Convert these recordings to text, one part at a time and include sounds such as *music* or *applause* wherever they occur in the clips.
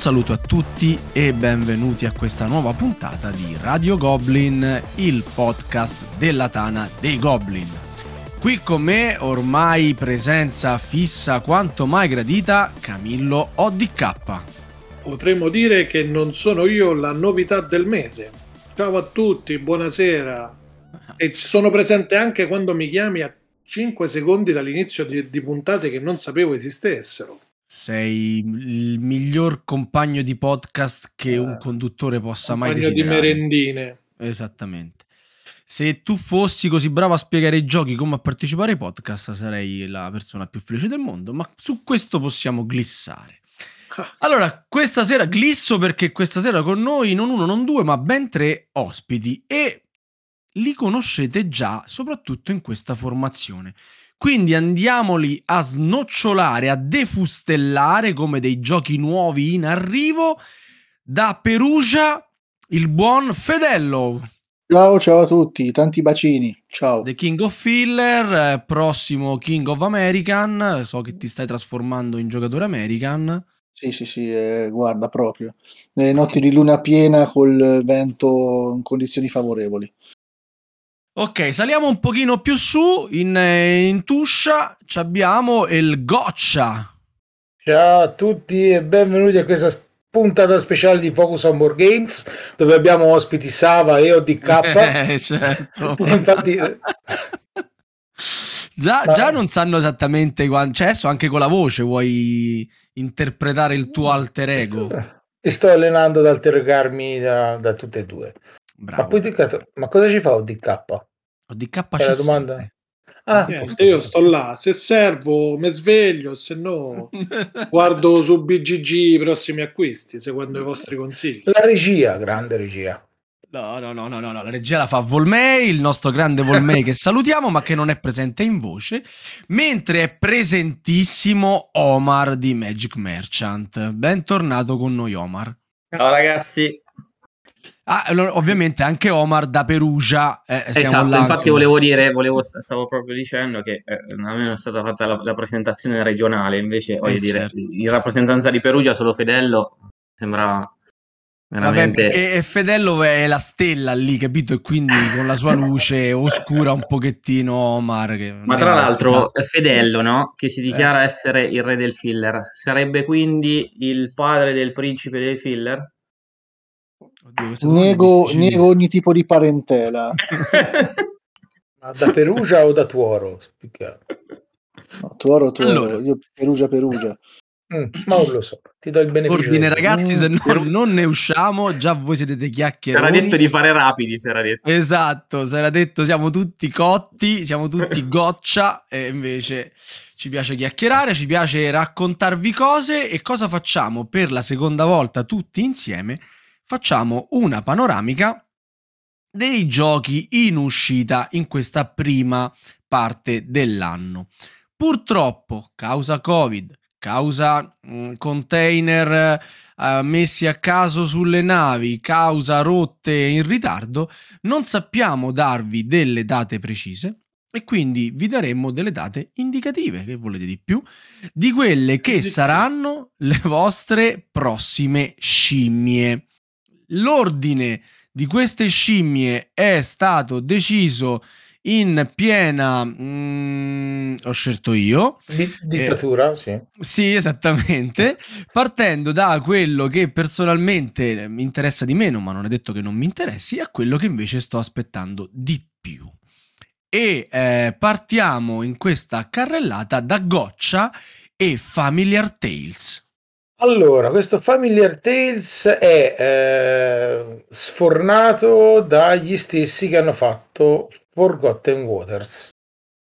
saluto a tutti e benvenuti a questa nuova puntata di Radio Goblin, il podcast della Tana dei Goblin. Qui con me, ormai presenza fissa quanto mai gradita, Camillo ODK. Potremmo dire che non sono io la novità del mese. Ciao a tutti, buonasera. E sono presente anche quando mi chiami a 5 secondi dall'inizio di, di puntate che non sapevo esistessero. Sei il miglior compagno di podcast che un eh, conduttore possa mai desiderare. di merendine. Esattamente. Se tu fossi così bravo a spiegare i giochi come a partecipare ai podcast, sarei la persona più felice del mondo, ma su questo possiamo glissare. Ah. Allora, questa sera glisso perché questa sera con noi non uno, non due, ma ben tre ospiti e li conoscete già, soprattutto in questa formazione. Quindi andiamoli a snocciolare, a defustellare come dei giochi nuovi in arrivo. Da Perugia, il buon Fedello. Ciao, ciao a tutti, tanti bacini. Ciao. The King of Filler, eh, prossimo King of American. So che ti stai trasformando in giocatore American. Sì, sì, sì, eh, guarda proprio. Nelle notti di luna piena col vento in condizioni favorevoli. Ok, saliamo un pochino più su, in, eh, in Tuscia abbiamo il Goccia. Ciao a tutti e benvenuti a questa puntata speciale di Focus on Board Games dove abbiamo ospiti Sava e ODK. *laughs* Eh, certo. *laughs* Infatti... già, Ma... già, non sanno esattamente quando... Cioè, adesso anche con la voce vuoi interpretare il tuo alter ego. Sto, sto allenando ad altergarmi da, da tutte e due. Ma poi ma cosa ci fa ODK? ODK c'è la domanda. Ah, Niente, io sto là, se servo mi sveglio, se no *laughs* guardo su BGG i prossimi acquisti, seguendo i vostri consigli. La regia, grande regia. No, no, no, no, no, la regia la fa Volmei, il nostro grande Volmei che salutiamo, ma che non è presente in voce, mentre è presentissimo Omar di Magic Merchant. Bentornato con noi, Omar. Ciao ragazzi. Ah, ovviamente anche Omar da Perugia. Eh, esatto, infatti volevo dire, volevo, stavo proprio dicendo che eh, a me non è stata fatta la, la presentazione regionale, invece voglio eh, dire, certo. in rappresentanza di Perugia solo Fedello sembrava veramente... Vabbè, perché Fedello è la stella lì, capito? E quindi con la sua luce *laughs* oscura un pochettino Omar. Ma tra l'altro Fedello, no? Che si dichiara eh. essere il re del filler, sarebbe quindi il padre del principe del filler? Oddio, nego, nego ogni tipo di parentela. Ma da Perugia o da Tuoro? No, Tuoro, Tuoro, allora. io Perugia, Perugia. Mm, ma non lo so, ti do il beneficio. Ordine, ragazzi, se no, non ne usciamo. Già voi siete dei chiacchiere. Era detto di fare rapidi. Si era detto. Esatto, si era detto siamo tutti cotti, siamo tutti *laughs* goccia. E invece ci piace chiacchierare, ci piace raccontarvi cose. E cosa facciamo per la seconda volta tutti insieme? Facciamo una panoramica dei giochi in uscita in questa prima parte dell'anno. Purtroppo, causa Covid, causa mh, mm, container uh, messi a caso sulle navi, causa rotte in ritardo, non sappiamo darvi delle date precise e quindi vi daremo delle date indicative, che volete di più, di quelle che saranno le vostre prossime scimmie. L'ordine di queste scimmie è stato deciso in piena mm, ho scelto io. Di- dittatura eh, sì. sì esattamente. Partendo da quello che personalmente mi interessa di meno ma non è detto che non mi interessi a quello che invece sto aspettando di più. E eh, partiamo in questa carrellata da Goccia e Familiar Tales allora, questo Familiar Tales è eh, sfornato dagli stessi che hanno fatto Forgotten Waters,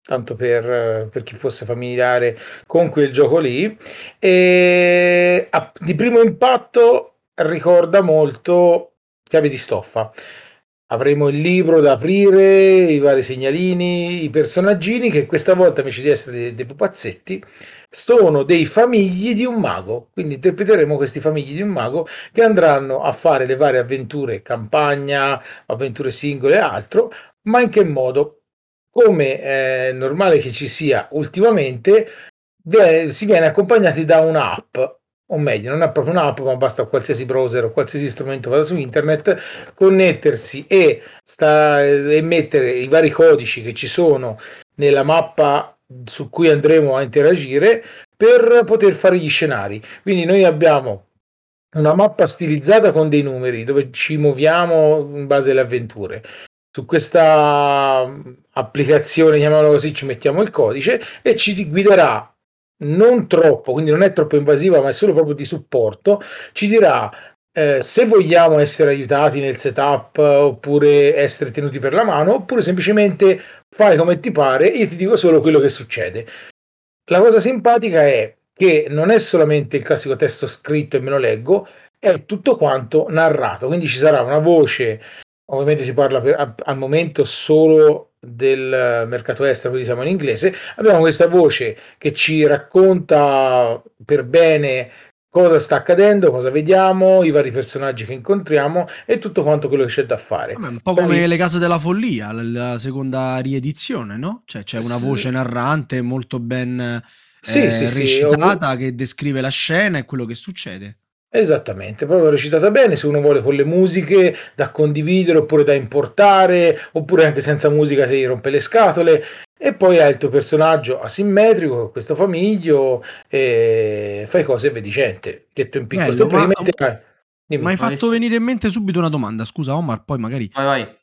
tanto per, per chi fosse familiare con quel gioco lì. E a, di primo impatto ricorda molto Chiave di stoffa. Avremo il libro da aprire, i vari segnalini, i personaggini che questa volta invece di essere dei, dei pupazzetti sono dei famigli di un mago. Quindi interpreteremo questi famigli di un mago che andranno a fare le varie avventure, campagna, avventure singole e altro, ma in che modo? Come è normale che ci sia ultimamente, si viene accompagnati da un'app o meglio, non è proprio un'app, ma basta qualsiasi browser o qualsiasi strumento vada su internet, connettersi e, sta, e mettere i vari codici che ci sono nella mappa su cui andremo a interagire per poter fare gli scenari. Quindi noi abbiamo una mappa stilizzata con dei numeri dove ci muoviamo in base alle avventure. Su questa applicazione, chiamiamola così, ci mettiamo il codice e ci guiderà non troppo, quindi non è troppo invasiva, ma è solo proprio di supporto. Ci dirà eh, se vogliamo essere aiutati nel setup oppure essere tenuti per la mano, oppure semplicemente fai come ti pare, io ti dico solo quello che succede. La cosa simpatica è che non è solamente il classico testo scritto e me lo leggo, è tutto quanto narrato, quindi ci sarà una voce, ovviamente si parla per, al momento solo del mercato estero, quindi siamo in inglese, abbiamo questa voce che ci racconta per bene cosa sta accadendo, cosa vediamo, i vari personaggi che incontriamo e tutto quanto quello che c'è da fare. Vabbè, un po' Poi... come Le Case della Follia, la, seconda riedizione, no? Cioè c'è una voce sì. narrante molto ben eh, sì, sì, recitata che descrive la scena e quello che succede. Esattamente, proprio recitata bene, se uno vuole con le musiche da condividere oppure da importare, oppure anche senza musica se gli rompe le scatole, e poi hai il tuo personaggio asimmetrico, questo famiglio, e fai cose vedicente, detto in piccolo. Bello, ma, ma, mi hai fatto venire in mente subito una domanda, scusa Omar, poi magari... Vai, vai.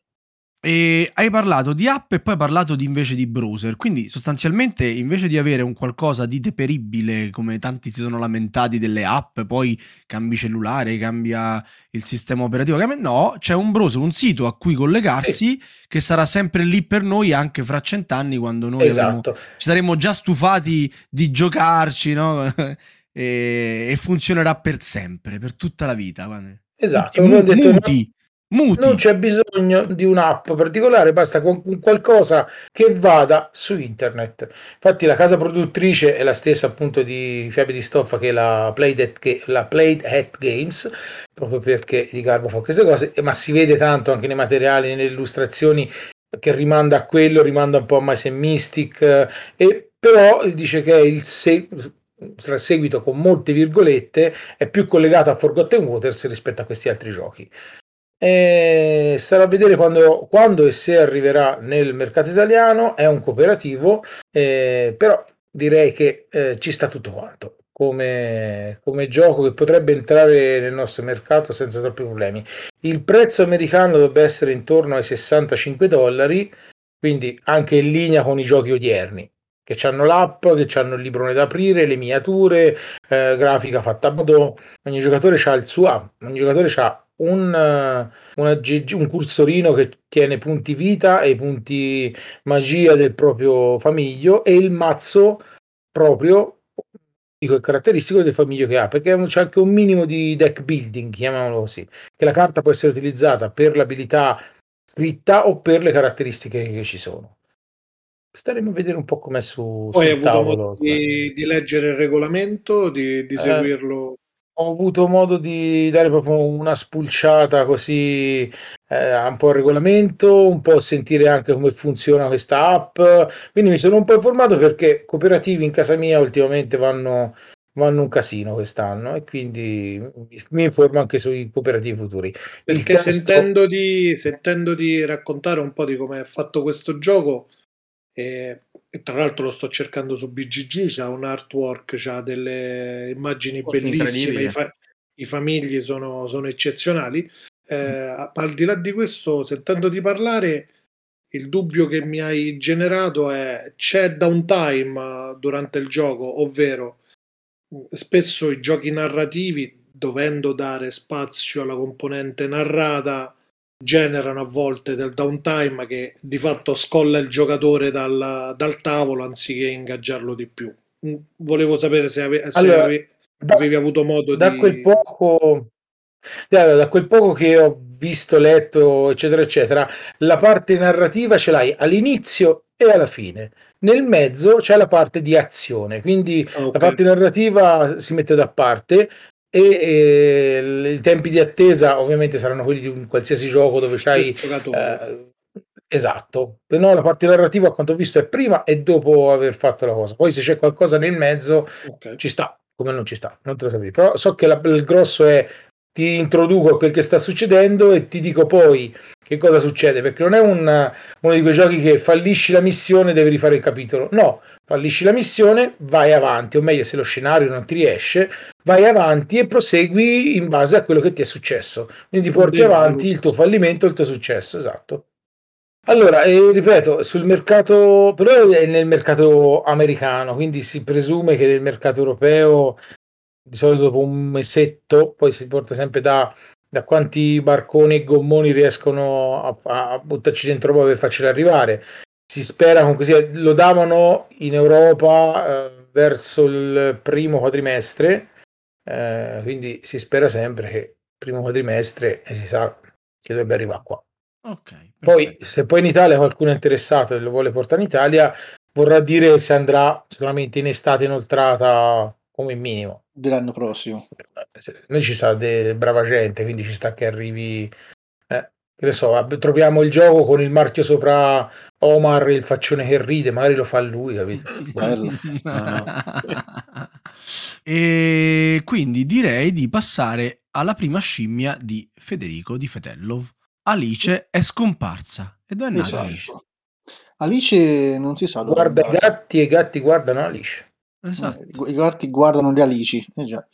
E hai parlato di app e poi hai parlato di invece di browser, quindi sostanzialmente invece di avere un qualcosa di deperibile, come tanti si sono lamentati delle app, poi cambi cellulare, cambia il sistema operativo, cambia... no, c'è un browser, un sito a cui collegarsi sì. che sarà sempre lì per noi anche fra cent'anni quando noi esatto. avremo, ci saremo già stufati di giocarci, no? *laughs* e, e, funzionerà per sempre, per tutta la vita. Esatto, muti, detto, muti. Muti. Non c'è bisogno di un'app particolare, basta con qualcosa che vada su internet. Infatti, la casa produttrice è la stessa appunto di Fiabe di Stoffa che la Played at Games, proprio perché di Garbo fa queste cose, ma si vede tanto anche nei materiali, nelle illustrazioni che rimanda a quello, rimanda un po' a Mice Mystic, e però dice che è il se- seguito con molte virgolette è più collegato a Forgotten Waters rispetto a questi altri giochi. E starà a vedere quando, quando, e se arriverà nel mercato italiano. È un cooperativo, eh, però direi che eh, ci sta tutto quanto come, come, gioco che potrebbe entrare nel nostro mercato senza troppi problemi. Il prezzo americano dovrebbe essere intorno ai 65 dollari, quindi anche in linea con i giochi odierni che hanno l'app, che hanno il librone da aprire, le miniature, eh, grafica fatta a modo. Ogni giocatore ha il suo, ogni giocatore ha un, una, un cursorino che tiene punti vita e punti magia del proprio famiglio e il mazzo proprio dico, caratteristico del famiglio che ha perché c'è anche un minimo di deck building chiamiamolo così che la carta può essere utilizzata per l'abilità scritta o per le caratteristiche che ci sono staremo a vedere un po' com'è su poi hai avuto modo di, di, leggere il regolamento di, di eh, seguirlo ho avuto modo di dare proprio una spulciata così eh, un po' al regolamento, un po' sentire anche come funziona questa app. Quindi mi sono un po' informato perché cooperativi in casa mia ultimamente vanno, vanno un casino quest'anno e quindi mi informo anche sui cooperativi futuri. Perché testo... sentendo, di, sentendo di raccontare un po' di come è fatto questo gioco, eh, e tra l'altro lo sto cercando su BGG, c'ha un artwork, c'ha delle immagini oh, bellissime, i, fa- i, famigli sono, sono eccezionali. Eh, mm. al di là di questo, sentendo parlare, il dubbio che mi hai generato è c'è downtime durante il gioco, ovvero spesso i giochi narrativi, dovendo dare spazio alla componente narrata, generano a volte del downtime che di fatto scolla il giocatore dal, dal tavolo anziché ingaggiarlo di più. Mm, volevo sapere se, ave, se allora, avevi, da, avevi, avuto modo da di... Quel poco, da quel poco che ho visto, letto, eccetera, eccetera, la parte narrativa ce l'hai all'inizio e alla fine. Nel mezzo c'è la parte di azione, quindi okay. la parte narrativa si mette da parte, e, e i tempi di attesa ovviamente saranno quelli di un qualsiasi gioco dove c'hai eh, esatto no, la parte narrativa a quanto ho visto è prima e dopo aver fatto la cosa poi se c'è qualcosa nel mezzo okay. ci sta come non ci sta, non te lo sapevi. Però so che la, il grosso è ti introduco a quel che sta succedendo e ti dico poi che cosa succede, perché non è un, uno di quei giochi che fallisci la missione e devi rifare il capitolo. No, fallisci la missione, vai avanti, o meglio se lo scenario non ti riesce, vai avanti e prosegui in base a quello che ti è successo. Quindi porti avanti il tuo fallimento e il tuo successo, esatto. Allora, eh, ripeto, sul mercato, però è nel mercato americano, quindi si presume che nel mercato europeo di solito dopo un mesetto, poi si porta sempre da, da quanti barconi e gommoni riescono a, a buttarci dentro poi per farcela arrivare. Si spera comunque sia, lo davano in Europa eh, verso il primo quadrimestre, eh, quindi si spera sempre che il primo quadrimestre e si sa che dovrebbe arrivare qua. Okay, poi, se poi in Italia qualcuno è interessato e lo vuole portare in Italia, vorrà dire se andrà sicuramente in estate inoltrata come minimo. Dell'anno prossimo. Noi ci sa de- brava gente, quindi ci sta che arrivi. Che ne so, troviamo il gioco con il marchio sopra Omar, il faccione che ride, magari lo fa lui, capito? *laughs* Bello. *laughs* e quindi direi di passare alla prima scimmia di Federico di Fetellov. Alice è scomparsa. E dove è nata Esatto. Alice? Alice non si sa dove Guarda i gatti e i gatti guardano Alice. Esatto. Eh, I gatti guardano le alici. eh già.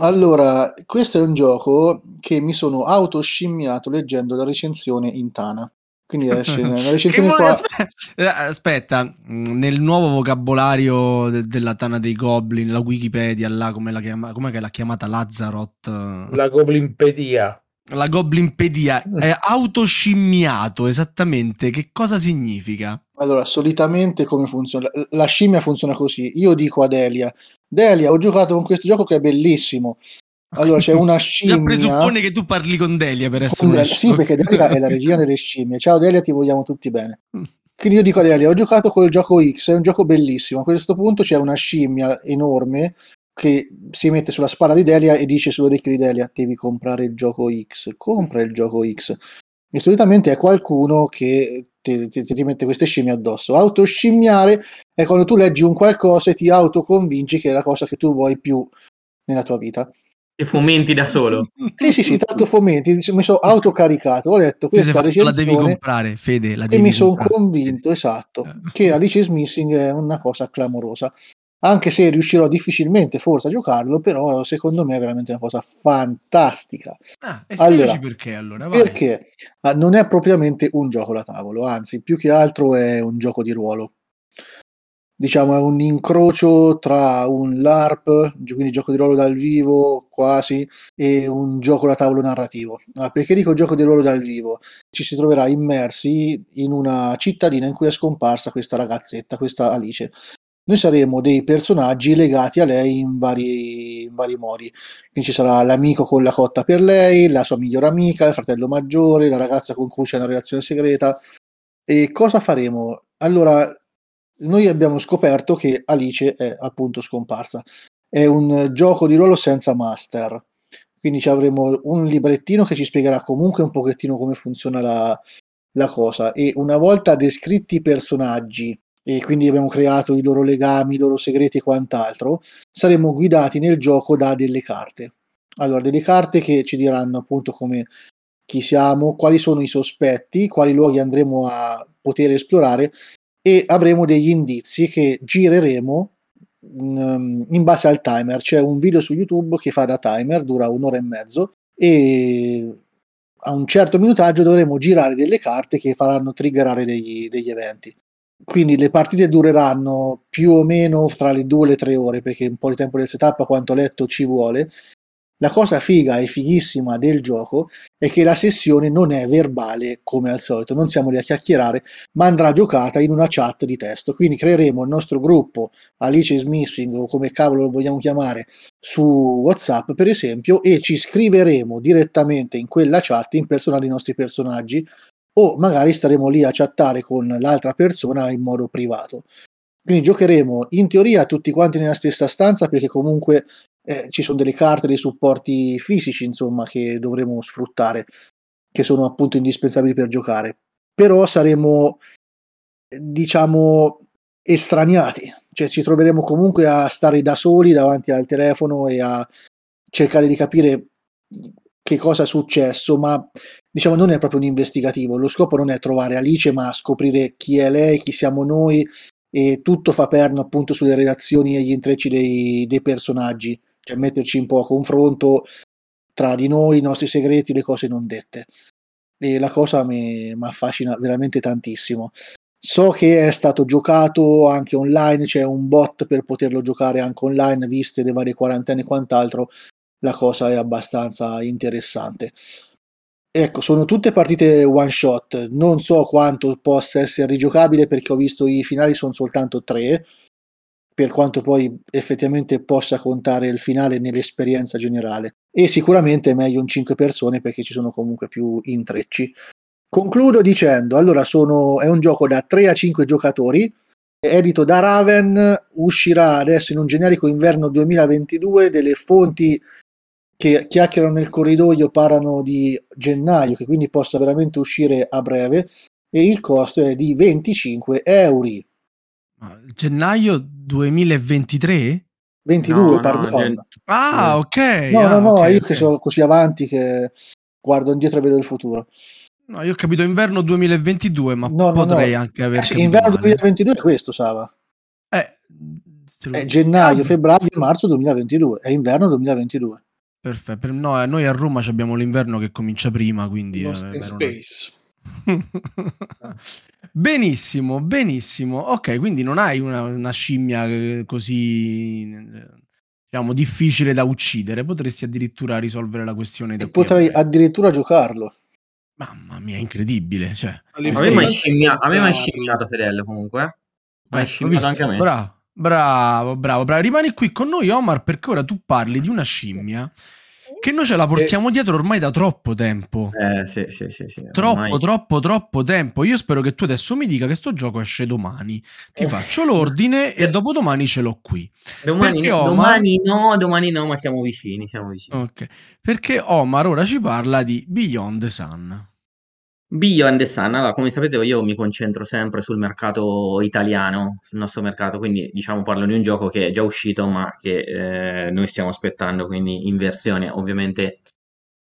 Allora, questo è un gioco che mi sono autoscimmiato leggendo la recensione in Tana. Quindi la, scena- la *laughs* Che recensione vuole- qua... eh, Aspetta, mh, nel nuovo vocabolario de- della Tana dei Goblin, la Wikipedia, là, come la chiama, com'è che l'ha chiamata Lazzaroth? La, La Goblinpedia. La Goblinpedia è autoscimmiato esattamente. Che cosa significa? Allora, solitamente come funziona? La, scimmia funziona così. Io dico a Delia, Delia, ho giocato con questo gioco che è bellissimo. Allora, c'è una *laughs* Già scimmia... presuppone che tu parli con Delia per essere Delia- Sì, scimmia. perché Delia è la regina delle scimmie. Ciao Delia, ti vogliamo tutti bene. Mm. Quindi io dico a Delia, ho giocato col gioco X, è un gioco bellissimo. A questo punto c'è una scimmia enorme che si mette sulla spalla di Delia e dice sull'orecchio di Delia, devi comprare il gioco X, compra il gioco X. E solitamente è qualcuno che ti, ti- ti mette queste scimmie addosso. Autoscimmiare è quando tu leggi un qualcosa e ti autoconvinci che è la cosa che tu vuoi più nella tua vita. Ti fomenti da solo. Sì, sì, sì, tanto fomenti, mi sono autocaricato, ho letto questa fatto, la devi recensione comprare, Fede, la e devi mi sono convinto, esatto, Eh. che Alice is Missing è una cosa clamorosa. Anche se riuscirò difficilmente forse a giocarlo, però secondo me è veramente una cosa fantastica. Ah, Allora, perché allora, vai. Perché ah, non è propriamente un gioco da tavolo, anzi, più che altro è un gioco di ruolo. Diciamo è un incrocio tra un LARP, quindi gioco di ruolo dal vivo quasi, e un gioco da tavolo narrativo. Ah, perché dico gioco di ruolo dal vivo? Ci si troverà immersi in una cittadina in cui è scomparsa questa ragazzetta, questa Alice. Noi saremo dei personaggi legati a lei in vari, in vari modi. Quindi ci sarà l'amico con la cotta per lei, la sua migliore amica, il fratello maggiore, la ragazza con cui c'è una relazione segreta. E cosa faremo? Allora, noi abbiamo scoperto che Alice è appunto scomparsa. È un gioco di ruolo senza master. Quindi ci avremo un librettino che ci spiegherà comunque un pochettino come funziona la, la cosa. E una volta descritti i personaggi, e quindi abbiamo creato i loro legami, i loro segreti e quant'altro, saremo guidati nel gioco da delle carte. Allora, delle carte che ci diranno appunto come chi siamo, quali sono i sospetti, quali luoghi andremo a poter esplorare e avremo degli indizi che gireremo mm, in base al timer. C'è un video su YouTube che fa da timer, dura un'ora e mezzo e a un certo minutaggio dovremo girare delle carte che faranno triggerare degli, degli eventi. Quindi le partite dureranno più o meno fra le due e le tre ore perché un po' di tempo del setup a quanto letto ci vuole. La cosa figa e fighissima del gioco è che la sessione non è verbale come al solito, non siamo lì a chiacchierare, ma andrà giocata in una chat di testo. Quindi creeremo il nostro gruppo Alice is Missing o come cavolo lo vogliamo chiamare su WhatsApp, per esempio, e ci scriveremo direttamente in quella chat impersonando i nostri personaggi o magari staremo lì a chattare con l'altra persona in modo privato. Quindi giocheremo in teoria tutti quanti nella stessa stanza perché comunque eh, ci sono delle carte, dei supporti fisici, insomma, che dovremo sfruttare, che sono appunto indispensabili per giocare. Però saremo, diciamo, estraniati cioè ci troveremo comunque a stare da soli davanti al telefono e a cercare di capire che cosa è successo, ma diciamo non è proprio un investigativo, lo scopo non è trovare Alice, ma scoprire chi è lei, chi siamo noi e tutto fa perno appunto sulle relazioni e gli intrecci dei, dei personaggi, cioè metterci un po' a confronto tra di noi, i nostri segreti, le cose non dette. E la cosa mi affascina veramente tantissimo. So che è stato giocato anche online, c'è un bot per poterlo giocare anche online, viste le varie quarantene e quant'altro, la cosa è abbastanza interessante. Ecco, sono tutte partite one shot, non so quanto possa essere rigiocabile perché ho visto i finali sono soltanto tre, per quanto poi effettivamente possa contare il finale nell'esperienza generale. E sicuramente è meglio in 5 persone perché ci sono comunque più intrecci. Concludo dicendo, allora sono, è un gioco da 3 a 5 giocatori, edito da Raven, uscirà adesso in un generico inverno 2022, delle fonti che chiacchierano nel corridoio parlano di gennaio, che quindi possa veramente uscire a breve, e il costo è di 25 euro. Gennaio 2023? 22, no, pardon. No, gen- ah, ok. No, ah, no, no, okay, io okay. che sono così avanti che guardo indietro e vedo il futuro. No, io ho capito inverno 2022, ma no, potrei no. anche aver eh sì, inverno male. 2022 è questo, Sava. Eh, è gennaio, febbraio, marzo 2022, è inverno 2022. Perfetto, per, no, noi a Roma abbiamo l'inverno che comincia prima, quindi... Lost in Space. benissimo, benissimo. Ok, quindi non hai una, una scimmia eh, così diciamo difficile da uccidere, potresti addirittura risolvere la questione. E potrei addirittura giocarlo. Mamma mia, incredibile. Cioè, avevo mai scimmiato Fedele comunque. Ma hai scimmiato anche a me. Bravo. Bravo, bravo, bravo. Rimani qui con noi, Omar, perché ora tu parli di una scimmia che noi ce la portiamo eh. dietro ormai da troppo tempo. Eh, sì, sì, sì, sì. Troppo, ormai... troppo, troppo tempo. Io spero che tu adesso mi dica che sto gioco esce domani. Ti eh. faccio l'ordine e dopo domani ce l'ho qui. Domani, perché Omar... domani no, domani no, ma siamo vicini, siamo vicini. Ok. Perché Omar ora ci parla di Beyond the Sun. Beyond the Sun, allora, come sapete io mi concentro sempre sul mercato italiano, sul nostro mercato, quindi diciamo parlo di un gioco che è già uscito ma che eh, noi stiamo aspettando, quindi in versione ovviamente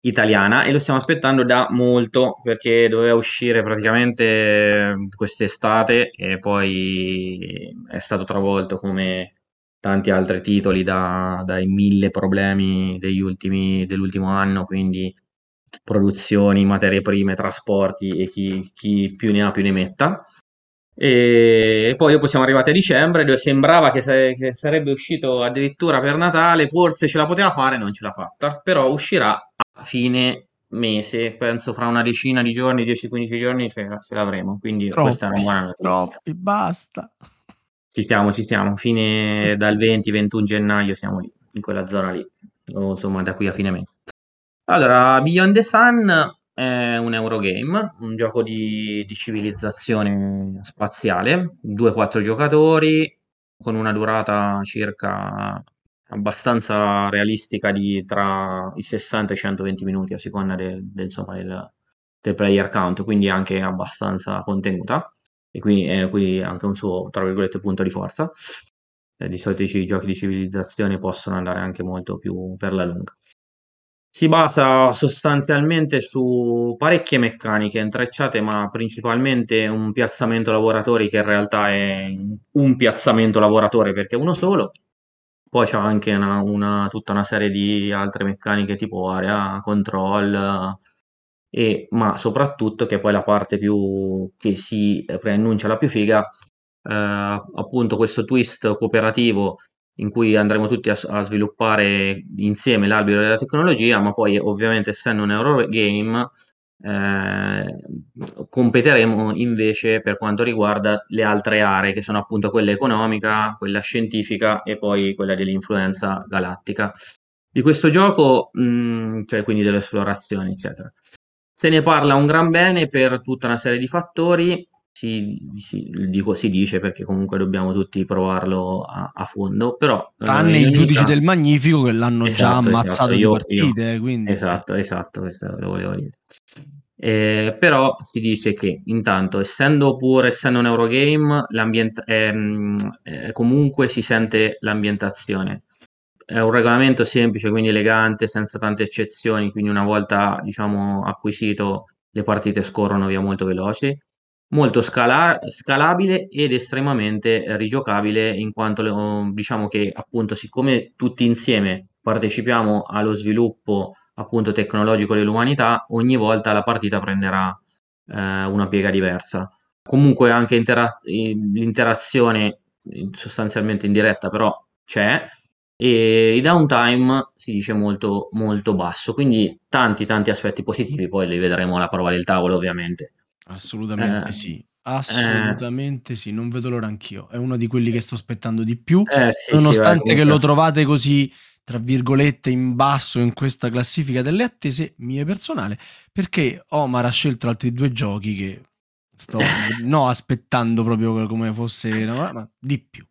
italiana e lo stiamo aspettando da molto perché doveva uscire praticamente quest'estate e poi è stato travolto come tanti altri titoli da, dai mille problemi ultimi, dell'ultimo anno, quindi produzioni, materie prime, trasporti e chi, chi più ne ha più ne metta. E poi dopo siamo arrivati a dicembre dove sembrava che, se, che, sarebbe uscito addirittura per Natale, forse ce la poteva fare, non ce l'ha fatta, però uscirà a fine mese, penso fra una decina di giorni, 10-15 giorni ce, ce, l'avremo, quindi troppi, questa è una buona notizia. Troppi, basta. Ci siamo, ci siamo, fine dal 20-21 gennaio siamo lì, in quella zona lì, o insomma da qui a fine mese. Allora, Beyond the Sun è un Eurogame, un gioco di, di civilizzazione spaziale, 2-4 giocatori, con una durata circa abbastanza realistica di tra i 60 e i 120 minuti a seconda del, del, insomma, del, del player count, quindi anche abbastanza contenuta e quindi è qui anche un suo, tra virgolette, punto di forza. Eh, di solito i giochi di civilizzazione possono andare anche molto più per la lunga. Si basa sostanzialmente su parecchie meccaniche intrecciate, ma principalmente un piazzamento lavoratori che in realtà è un piazzamento lavoratore perché è uno solo. Poi c'è anche una, una, tutta una serie di altre meccaniche tipo area control, e, ma soprattutto che poi la parte più che si preannuncia la più figa, eh, appunto questo twist cooperativo in cui andremo tutti a, a, sviluppare insieme l'albero della tecnologia, ma poi ovviamente essendo un Eurogame eh, competeremo invece per quanto riguarda le altre aree che sono appunto quella economica, quella scientifica e poi quella dell'influenza galattica. Di questo gioco, mh, mm, cioè quindi delle esplorazioni, eccetera. Se ne parla un gran bene per tutta una serie di fattori, si, si, dico, si dice perché comunque dobbiamo tutti provarlo a, a fondo, però... Tranne eh, i giudici del Magnifico che l'hanno esatto, già ammazzato esatto. Io, di partite, io, quindi... Esatto, esatto, questo lo volevo dire. Eh, però si dice che intanto, essendo pure essendo un Eurogame, ehm, eh, comunque si sente l'ambientazione. È un regolamento semplice, quindi elegante, senza tante eccezioni, quindi una volta diciamo, acquisito le partite scorrono via molto veloci. Molto scala- scalabile ed estremamente rigiocabile, in quanto diciamo che appunto, siccome tutti insieme partecipiamo allo sviluppo appunto tecnologico dell'umanità, ogni volta la partita prenderà eh, una piega diversa. Comunque anche intera- l'interazione sostanzialmente indiretta però c'è e il downtime si dice molto molto basso, quindi tanti tanti aspetti positivi, poi li vedremo alla prova del tavolo ovviamente. Assolutamente eh, sì. Assolutamente eh. sì, non vedo l'ora anch'io. È uno di quelli che sto aspettando di più, eh, sì, nonostante sì, che lo trovate così tra virgolette in basso in questa classifica delle attese mie personali, perché Omar ha scelto altri due giochi che sto *laughs* no aspettando proprio come fosse, no, ma di più.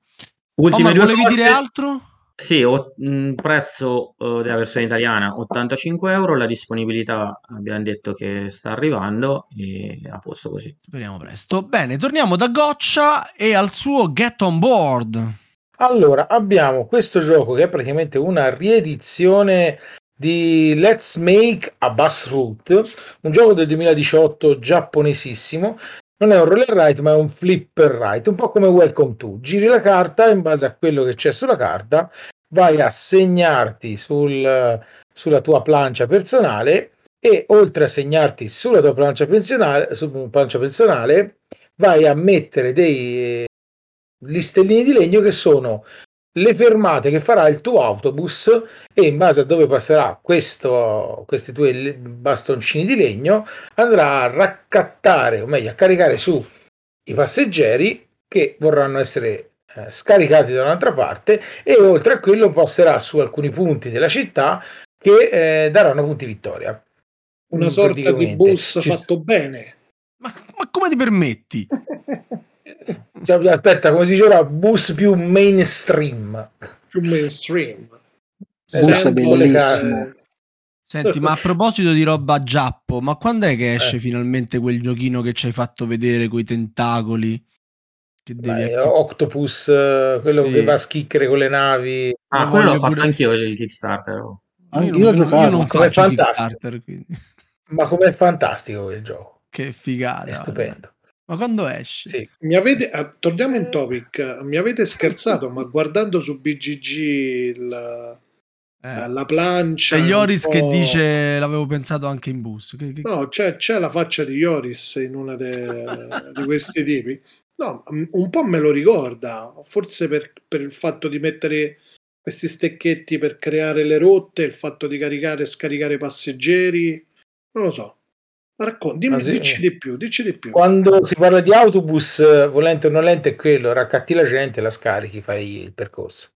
Ultime Omar, due volevi cose... dire altro? Sì, o, mh, prezzo uh, della versione italiana 85 euro, la disponibilità abbiamo detto che sta arrivando e a posto così. Speriamo presto. Bene, torniamo da Goccia e al suo Get On Board. Allora, abbiamo questo gioco che è praticamente una riedizione di Let's Make a Bus Route, un gioco del 2018 giapponesissimo. Non è un roller ride, ma è un flipper ride, un po' come Welcome to. Giri la carta in base a quello che c'è sulla carta, vai a segnarti sul, sulla tua plancia personale e oltre a segnarti sulla tua plancia personale, su plancia personale vai a mettere dei gli stellini di legno che sono le fermate che farà il tuo autobus e in base a dove passerà questo, questi tuoi bastoncini di legno andrà a raccattare o meglio a caricare su i passeggeri che vorranno essere eh, scaricati da un'altra parte e oltre a quello passerà su alcuni punti della città che eh, daranno punti vittoria una sorta di bus fatto bene ma, ma come ti permetti? *laughs* Cioè, aspetta, come si diceva, bus più mainstream. Più mainstream. Bus è bellissimo. Senti, ma a proposito di roba giappo, ma quando è che esce eh. finalmente quel giochino che ci hai fatto vedere con i tentacoli? Che devi Beh, Octopus, quello sì. che va a schicchere con le navi. Ah, ma quello l'ho fatto pure... anch'io il Kickstarter. Anche io, io, io non faccio Kickstarter. Quindi. Ma com'è fantastico quel gioco. Che figata. È stupendo. Ma quando esce? Sì. Mi avete, eh, torniamo in topic, mi avete scherzato, *laughs* ma guardando su BGG il, eh. la plancia... C'è Ioris che dice l'avevo pensato anche in bus. Che, che... No, c'è, c'è, la faccia di Ioris in una *laughs* di questi tipi. No, un po' me lo ricorda, forse per, per il fatto di mettere questi stecchetti per creare le rotte, il fatto di caricare e scaricare passeggeri, non lo so. Racconti, dimmi, sì. dici di più, dici di più. Quando si parla di autobus, volente o non lente, è quello, raccatti la gente, la scarichi, fai il percorso.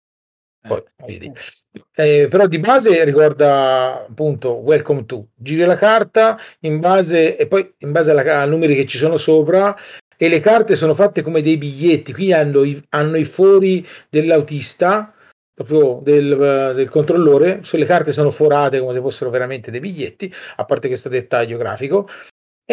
Eh, Poi, eh, eh, però di base ricorda appunto welcome to giri la carta in base e poi in base ai numeri che ci sono sopra e le carte sono fatte come dei biglietti quindi hanno i, hanno i fori dell'autista proprio del, del, controllore, sulle carte sono forate come se fossero veramente dei biglietti, a parte questo dettaglio grafico.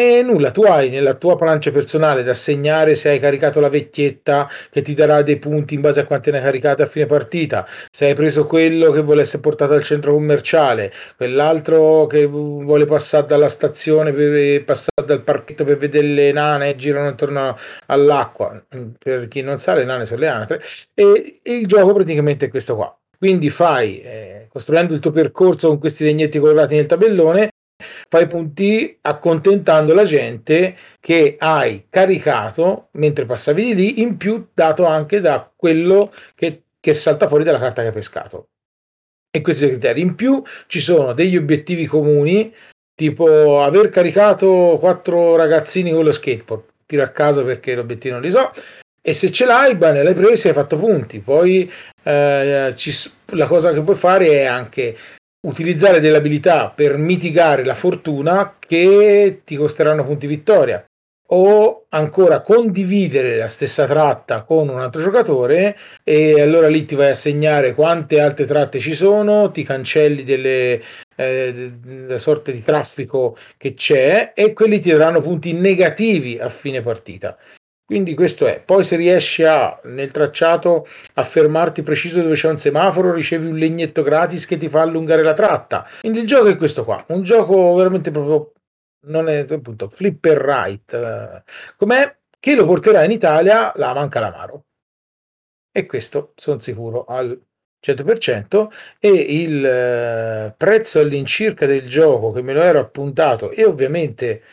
E nulla, tu hai nella tua plancia personale da segnare se hai caricato la vecchietta che ti darà dei punti in base a quante ne hai caricate a fine partita, se hai preso quello che vuole essere portato al centro commerciale, quell'altro che vuole passare dalla stazione per passare dal parchetto per vedere le nane e girano intorno all'acqua. Per chi non sa, le nane sono le anatre. E il gioco praticamente è questo qua. Quindi fai, eh, costruendo il tuo percorso con questi legnetti colorati nel tabellone, fai punti accontentando la gente che hai caricato mentre passavi di lì, in più dato anche da quello che, che salta fuori dalla carta che hai pescato. E questi sono i criteri. In più ci sono degli obiettivi comuni, tipo aver caricato quattro ragazzini con lo skateboard. Tiro a caso perché l'obiettivo non li so. E se ce l'hai, bene, l'hai preso e hai fatto punti. Poi eh, ci, la cosa che puoi fare è anche utilizzare delle abilità per mitigare la fortuna che ti costeranno punti vittoria. o ancora condividere la stessa tratta con un altro giocatore e allora lì ti vai a segnare quante altre tratte ci sono, ti cancelli delle eh, della sorta di traffico che c'è e quelli ti daranno punti negativi a fine partita. Quindi questo è. Poi se riesci a nel tracciato a fermarti preciso dove c'è un semaforo, ricevi un legnetto gratis che ti fa allungare la tratta. Quindi il gioco è questo qua, un gioco veramente proprio non è appunto flipper right, eh, com'è che lo porterà in Italia la manca l'amaro. E questo sono sicuro al 100% e il eh, prezzo all'incirca del gioco che me lo ero appuntato e ovviamente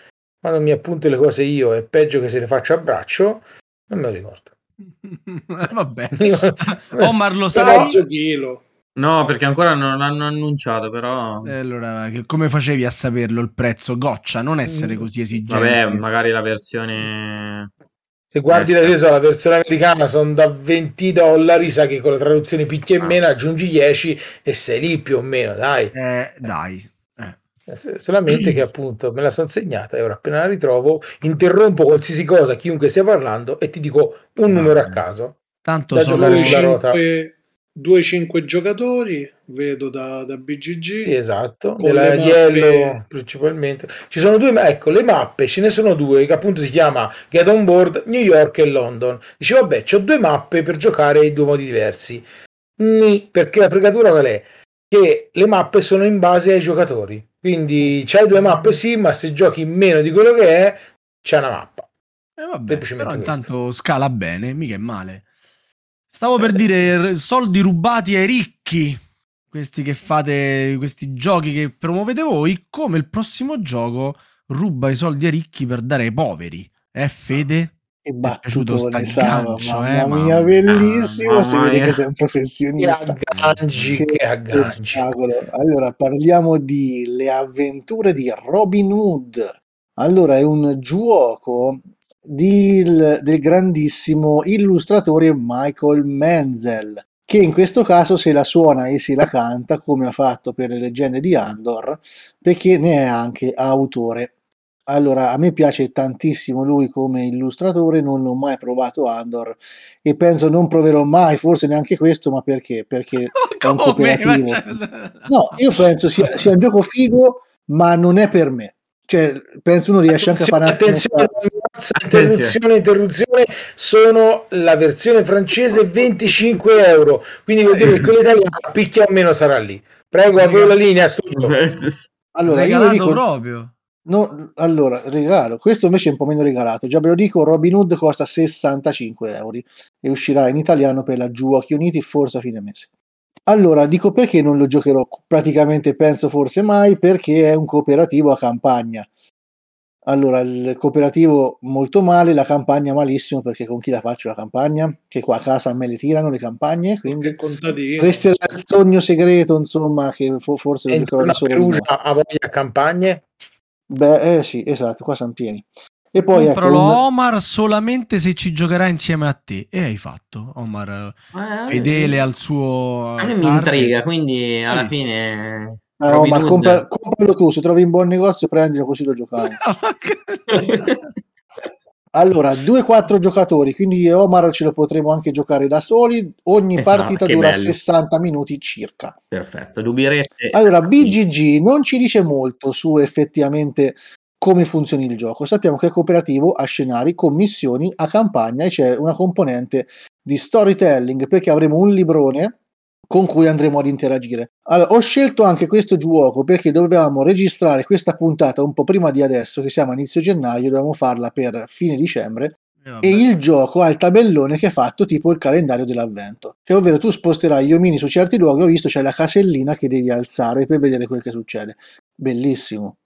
quando mi appunto le cose io è peggio che se le faccio a braccio, non me lo ricordo. *laughs* Vabbè, *laughs* Omar lo sai? chilo. No, perché ancora non l'hanno annunciato, però... E allora, che- come facevi a saperlo il prezzo? Goccia, non essere così esigente. Vabbè, magari la versione... Se guardi Estera. adesso la versione americana sono da 20 dollari, sa che con la traduzione picchia e Ah. meno aggiungi 10 e sei lì più o meno, dai. Eh, dai. Solamente che appunto me la sono segnata e ora appena la ritrovo interrompo qualsiasi cosa, chiunque stia parlando e ti dico un numero a caso. Tanto Da sono... giocare sulla rota. 2-5 giocatori, vedo da, da BGG. Sì, esatto, della Yellow principalmente. Ci sono due, ecco, le mappe, ce ne sono due, che appunto si chiama Get on Board, New York e London. Dice, vabbè, ho due mappe per giocare in due modi diversi. Ni, perché la fregatura qual è? Che le mappe sono in base ai giocatori. Quindi c'hai due mappe sì, ma se giochi meno di quello che è, c'è una mappa. Eh, vabbè, però questo. intanto scala bene, mica è male. Stavo per dire r- soldi rubati ai ricchi, questi che fate, questi giochi che promuovete voi, come il prossimo gioco ruba i soldi ai ricchi per dare ai poveri. Eh, Fede? Che battutone, Sava, mamma eh, mia, bellissimo, mamma si vede mia. che sei un Che professionista. agganci, che agganci. spettacolo. Allora, parliamo di Le avventure di Robin Hood. Allora, è un gioco del, del grandissimo illustratore Michael Menzel, che in questo caso se la suona e se la canta, come ha fatto per le leggende di Andor, perché ne è anche autore. Allora, a me piace tantissimo lui come illustratore, non ho mai provato Andor e penso non proverò mai, forse neanche questo, ma perché? Perché *laughs* è un cooperativo. Cioè- *laughs* No, io penso sia, sia un gioco figo, ma non è per me. Cioè, penso uno riesce anche a fare Attenzione, una- attenzione, interruzione, interruzione, sono la versione francese 25 euro, quindi vuol dire che quella italiana picchia o meno sarà lì. Prego, a voi la linea, studio. Allora, io lo Regalato dico, proprio. No, allora, regalo. Questo invece è un po' meno regalato. Già ve lo dico, Robin Hood costa 65 euro e uscirà in italiano per la Giochi Uniti forse a fine mese. Allora, dico perché non lo giocherò praticamente, penso forse mai, perché è un cooperativo a campagna. Allora, il cooperativo molto male, la campagna malissimo, perché con chi la faccio la campagna? Che qua a casa a me le tirano le campagne, quindi questo era il sogno segreto, insomma, che fo- forse lo giocherò da solo. Perugia a voglia a campagne. Beh, eh sì, esatto, qua sono pieni. E poi ecco, Compralo un- Omar solamente se ci giocherà insieme a te. E hai fatto, Omar, Eh, fedele al suo... A me mi intriga, quindi alla visto? fine... eh, Omar, compra- compralo tu, se trovi in buon negozio prendilo così lo giochiamo. *laughs* *laughs* Allora, 2-4 giocatori, quindi Omar ce lo potremo anche giocare da soli. Ogni Esatto, partita dura bello. 60 minuti circa. Perfetto, dubierete... Allora, BGG non ci dice molto su effettivamente come funzioni il gioco. Sappiamo che è cooperativo a scenari, con missioni, a campagna e c'è una componente di storytelling perché avremo un librone con cui andremo ad interagire. Allora, ho scelto anche questo gioco perché dovevamo registrare questa puntata un po' prima di adesso, che siamo a inizio gennaio, dovevamo farla per fine dicembre Eh, e il gioco ha il tabellone che è fatto tipo il calendario dell'avvento. Cioè, ovvero tu sposterai gli omini su certi luoghi, ho visto c'è la casellina che devi alzare per vedere quel che succede. Bellissimo.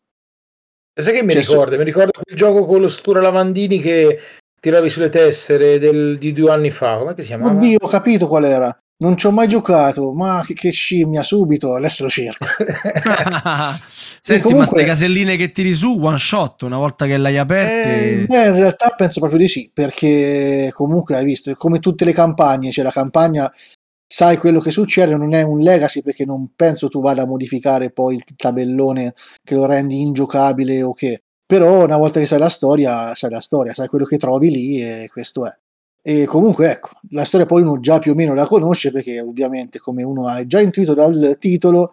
Sai che mi Cioè, ricorda? Mi ricorda quel gioco con lo Stura Lavandini che tiravi sulle tessere del- di due anni fa. Come si chiamava? Oddio, ho capito qual era. Non ci ho mai giocato, ma che, che scimmia, subito, adesso lo cerco. *laughs* Senti, comunque- ma ste caselline che tiri su, one shot, una volta che l'hai aperte... Eh, beh, in realtà penso proprio di sì, perché comunque hai visto, come tutte le campagne, cioè la campagna sai quello che succede, non è un legacy perché non penso tu vada a modificare poi il tabellone che lo rendi ingiocabile o che. Però una volta che sai la storia, sai la storia, sai quello che trovi lì e questo è. E comunque ecco, la storia poi uno già più o meno la conosce perché ovviamente come uno ha già intuito dal titolo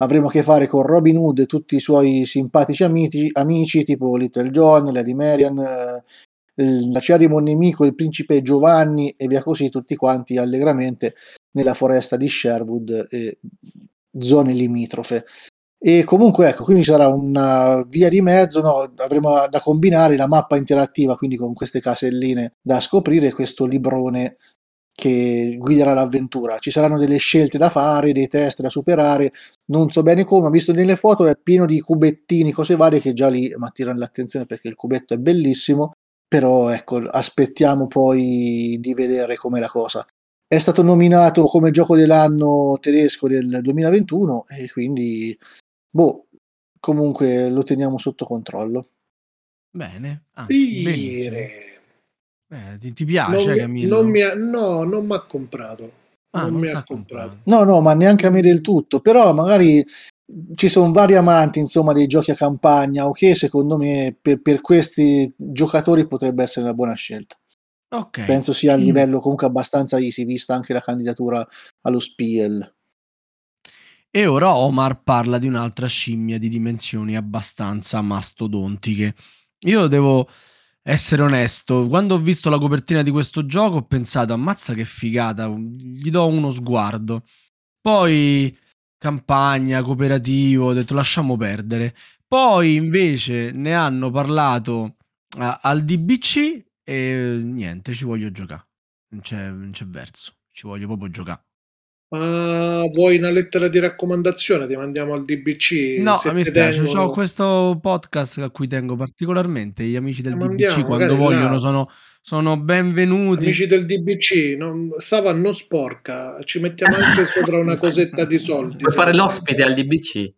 avremo a che fare con Robin Hood e tutti i suoi simpatici amici, amici tipo Little John, Lady Marian, eh, l'acerrimo nemico, il principe Giovanni e via così, tutti quanti allegramente nella foresta di Sherwood e zone limitrofe. E comunque ecco, quindi sarà una via di mezzo, no? avremo da combinare la mappa interattiva, quindi con queste caselline da scoprire, questo librone che guiderà l'avventura. Ci saranno delle scelte da fare, dei test da superare, non so bene come, ho visto nelle foto è pieno di cubettini, cose varie che già lì mi attirano l'attenzione perché il cubetto è bellissimo, però ecco, aspettiamo poi di vedere com'è la cosa. È stato nominato come gioco dell'anno tedesco del 2021 e quindi Boh, comunque lo teniamo sotto controllo. Bene, anzi, benissimo. Eh, ti, ti, piace, non Camillo? Non mi ha, no, non mi ha comprato. Ah, non, non mi ha comprato. comprato. No, no, ma neanche a me del tutto. Però magari ci sono vari amanti, insomma, dei giochi a campagna, ok? Secondo me per, per questi giocatori potrebbe essere una buona scelta. Okay. Penso sia a livello comunque abbastanza easy, vista anche la candidatura allo Spiel. E ora Omar parla di un'altra scimmia di dimensioni abbastanza mastodontiche. Io devo essere onesto, quando ho visto la copertina di questo gioco ho pensato ammazza che figata, gli do uno sguardo. Poi campagna, cooperativo, ho detto lasciamo perdere. Poi invece ne hanno parlato a, al DBC e niente, ci voglio giocare. Non c'è, non c'è verso, ci voglio proprio giocare. Ma vuoi una lettera di raccomandazione? Ti mandiamo al DBC? No, mi spiace, tengono... ho questo podcast a cui tengo particolarmente. Gli amici del mandiamo, DBC, quando vogliono, sono, sono, benvenuti. Amici del DBC, non, Sava non sporca, ci mettiamo anche sopra una cosetta di soldi. Per fare l'ospite al DBC.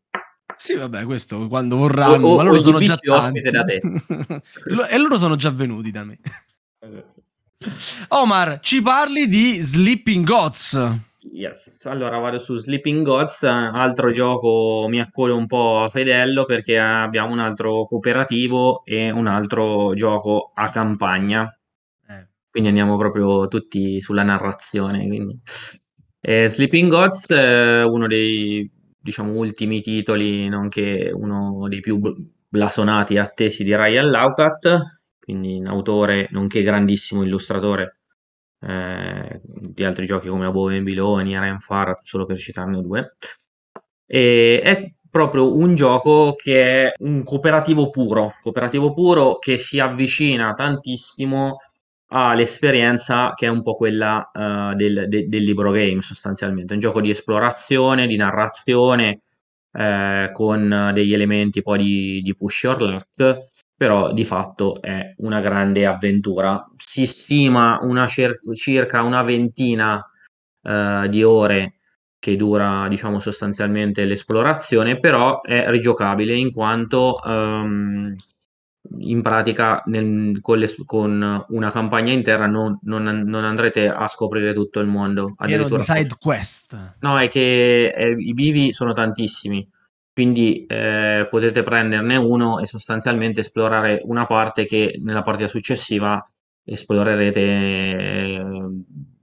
Sì, vabbè, questo quando vorranno, o, o, ma loro sono già tanti. da te. *laughs* e loro sono già venuti da me. Omar, ci parli di Sleeping Gods. Yes, allora vado su Sleeping Gods, altro gioco mi accole un po' fedello perché abbiamo un altro cooperativo e un altro gioco a campagna. Eh. Quindi andiamo proprio tutti sulla narrazione. Quindi. Eh, Sleeping Gods è uno dei diciamo ultimi titoli, nonché uno dei più blasonati e attesi di Ryan Laukat, quindi un autore nonché grandissimo illustratore eh, di altri giochi come Above Below, Nier Farat, solo per citarne due. E è proprio un gioco che è un cooperativo puro, cooperativo puro che si avvicina tantissimo all'esperienza che è un po' quella uh, del, de, del, libro game sostanzialmente, un gioco di esplorazione, di narrazione, eh, con degli elementi poi di, di push your luck però di fatto è una grande avventura. Si stima una cer- circa una ventina eh, di ore che dura, diciamo, sostanzialmente l'esplorazione, però è rigiocabile in quanto um, in pratica nel, con, le, con, una campagna intera non, non, non, andrete a scoprire tutto il mondo. Pieno di side quest. No, è che eh, i bivi sono tantissimi quindi eh, potete prenderne uno e sostanzialmente esplorare una parte che nella partita successiva esplorerete eh,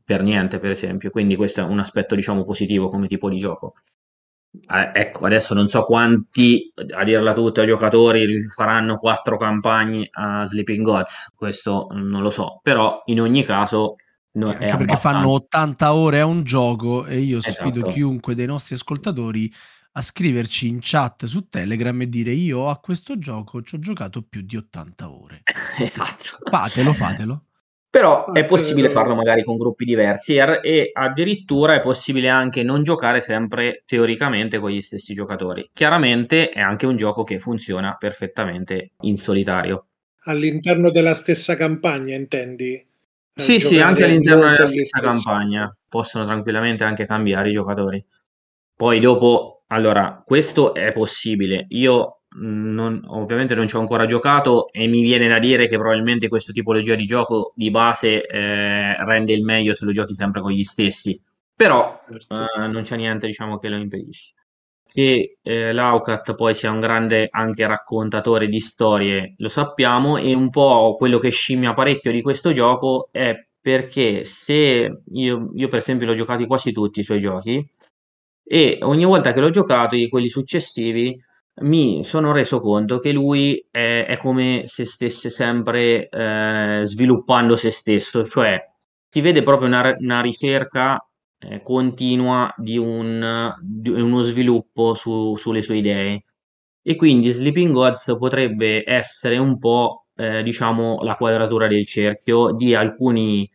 per niente, per esempio. Quindi questo è un aspetto, diciamo, positivo come tipo di gioco. Eh, ecco, adesso non so quanti, a dirla tutta, giocatori faranno quattro campagne a Sleeping Gods, questo non lo so, però in ogni caso... No, Anche perché abbastanza... fanno 80 ore a un gioco e io sfido esatto. chiunque dei nostri ascoltatori a scriverci in chat su Telegram e dire io a questo gioco ci ho giocato più di 80 ore. *laughs* esatto. Fatelo, fatelo. Però è possibile farlo magari con gruppi diversi e addirittura è possibile anche non giocare sempre teoricamente con gli stessi giocatori. Chiaramente è anche un gioco che funziona perfettamente in solitario. All'interno della stessa campagna, intendi? Sì, sì, anche all'interno della stessa campagna. Possono tranquillamente anche cambiare i giocatori. Poi dopo allora, questo è possibile. Io mhmm, non, ovviamente non ci ho ancora giocato e mi viene da dire che probabilmente questa tipologia di gioco di base eh, rende il meglio se lo giochi sempre con gli stessi. Però certo. eh, non c'è niente diciamo, che lo impedisce. che eh, Laucat poi sia un grande anche raccontatore di storie, lo sappiamo, e un po' quello che scimmia parecchio di questo gioco è perché se io, io per esempio l'ho giocati quasi tutti i suoi giochi e ogni volta che l'ho giocato, di quelli successivi, mi sono reso conto che lui è, è come se stesse sempre eh, sviluppando se stesso, cioè si vede proprio una, una ricerca eh, continua di, un, di uno sviluppo su, sulle sue idee. E quindi Sleeping Gods potrebbe essere un po', eh, diciamo, la quadratura del cerchio di alcuni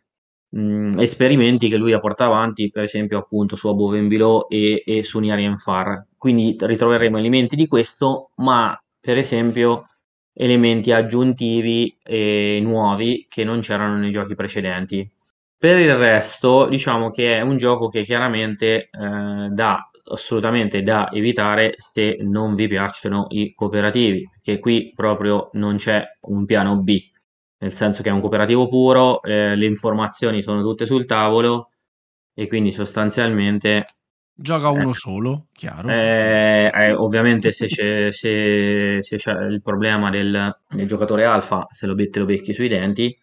mh, esperimenti che lui ha portato avanti, per esempio appunto su Above and Below e, e su Niarian Far. Quindi ritroveremo elementi di questo, ma per esempio elementi aggiuntivi e nuovi che non c'erano nei giochi precedenti. Per il resto, diciamo che è un gioco che chiaramente eh, dà assolutamente da evitare se non vi piacciono i cooperativi, che qui proprio non c'è un piano B nel senso che è un cooperativo puro, eh, le informazioni sono tutte sul tavolo e quindi sostanzialmente... Gioca uno eh, solo, chiaro. Eh, eh ovviamente se c'è, se, se c'è, il problema del, del giocatore alfa, se lo, te lo becchi sui denti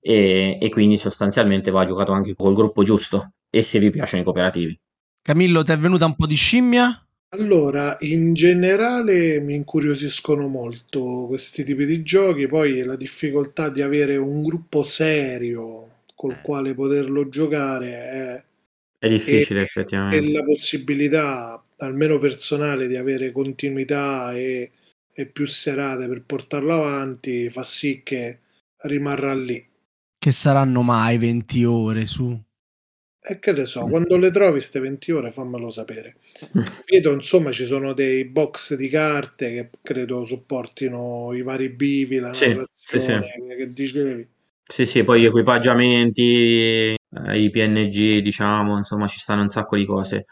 e, e quindi sostanzialmente va giocato anche col gruppo giusto e se vi piacciono i cooperativi. Camillo, ti è venuta un po' di scimmia? Allora, in generale mi incuriosiscono molto questi tipi di giochi, poi la difficoltà di avere un gruppo serio col eh. quale poterlo giocare è, è difficile e, effettivamente. E la possibilità, almeno personale, di avere continuità e, e più serate per portarlo avanti fa sì che rimarrà lì. Che saranno mai 20 ore su? E che ne so, quando le trovi queste 20 ore fammelo sapere. *laughs* Vedo insomma ci sono dei box di carte che credo supportino i vari bivi, la sì, sì, sì. che dicevi. Sì, sì, poi gli equipaggiamenti, eh, i PNG, diciamo, insomma ci stanno un sacco di cose.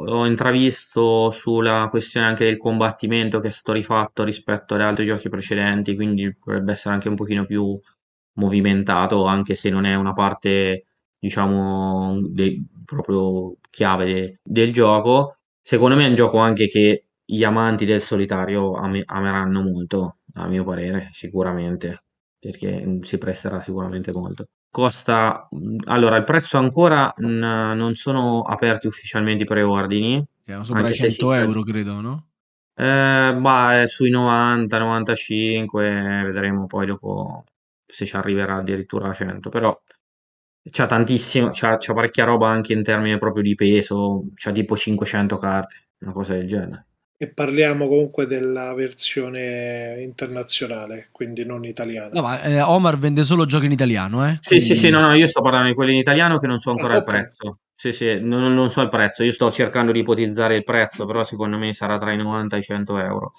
Ho intravisto sulla questione anche del combattimento che è stato rifatto rispetto ad altri giochi precedenti, quindi potrebbe essere anche un pochino più movimentato, anche se non è una parte diciamo, de- proprio chiave de- del gioco. Secondo me è un gioco anche che gli amanti del solitario am- ameranno molto, a mio parere, sicuramente, perché si presterà sicuramente molto. Costa, allora, il prezzo ancora n- non sono aperti ufficialmente i preordini. Siamo sopra i 100 euro, credo, no? Eh, bah, sui 90, 95, vedremo poi dopo se ci arriverà addirittura a 100, però c'ha tantissimo, c'ha, c'ha parecchia roba anche in termini proprio di peso, c'ha tipo 500 carte, una cosa del genere. E parliamo comunque della versione internazionale, quindi non italiana. No, ma eh, Omar vende solo giochi in italiano, eh? Sì, quindi... sì, sì, no, no, io sto parlando di quelli in italiano che non so ancora ah, okay. il prezzo. Sì, sì, non, non, so il prezzo, io sto cercando di ipotizzare il prezzo, però secondo me sarà tra i 90 e i 100 euro.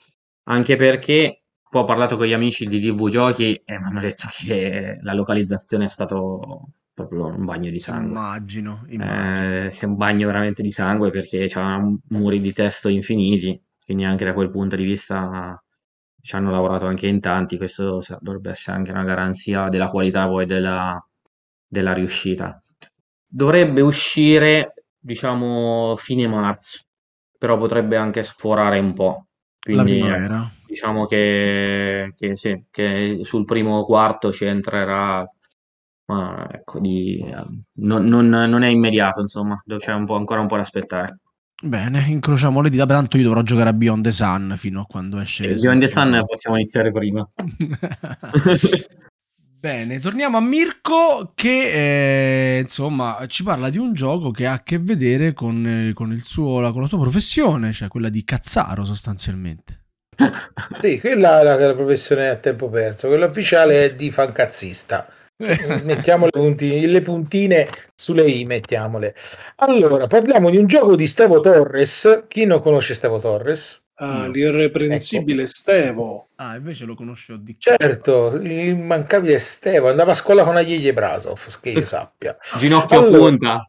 Anche perché poi ho parlato con gli amici di TV Giochi e mi hanno detto che la localizzazione è stato proprio un bagno di sangue. Immagino, immagino. Eh, un bagno veramente di sangue perché c'ha muri di testo infiniti, quindi anche da quel punto di vista ci hanno lavorato anche in tanti, questo dovrebbe essere anche una garanzia della qualità poi della, della riuscita. Dovrebbe uscire, diciamo, fine marzo, però potrebbe anche sforare un po'. Quindi, diciamo che, che, sì, che sul primo quarto ci entrerà ma ecco, di, non, non, non, è immediato, insomma, c'è un ancora un po' da aspettare. Bene, incrociamo le dita, tanto io dovrò giocare a Beyond the Sun fino a quando esce. Sì, Beyond the Sun possiamo iniziare prima. *laughs* Bene, torniamo a Mirko che eh, insomma ci parla di un gioco che ha a che vedere con, eh, con, suo, la, con la sua professione, cioè quella di cazzaro sostanzialmente. sì, quella è la, la professione a tempo perso, quella ufficiale è di fancazzista mettiamo le puntine, le puntine sulle i, mettiamole. Allora, parliamo di un gioco di Stevo Torres. Chi non conosce Stevo Torres? Ah, l'irreprensibile ecco. Stevo. Ah, invece lo conosco di Certo, l'immancabile Stevo. Andava a scuola con Agli Brasov, che io *laughs* sappia. Ginocchio allora, a punta.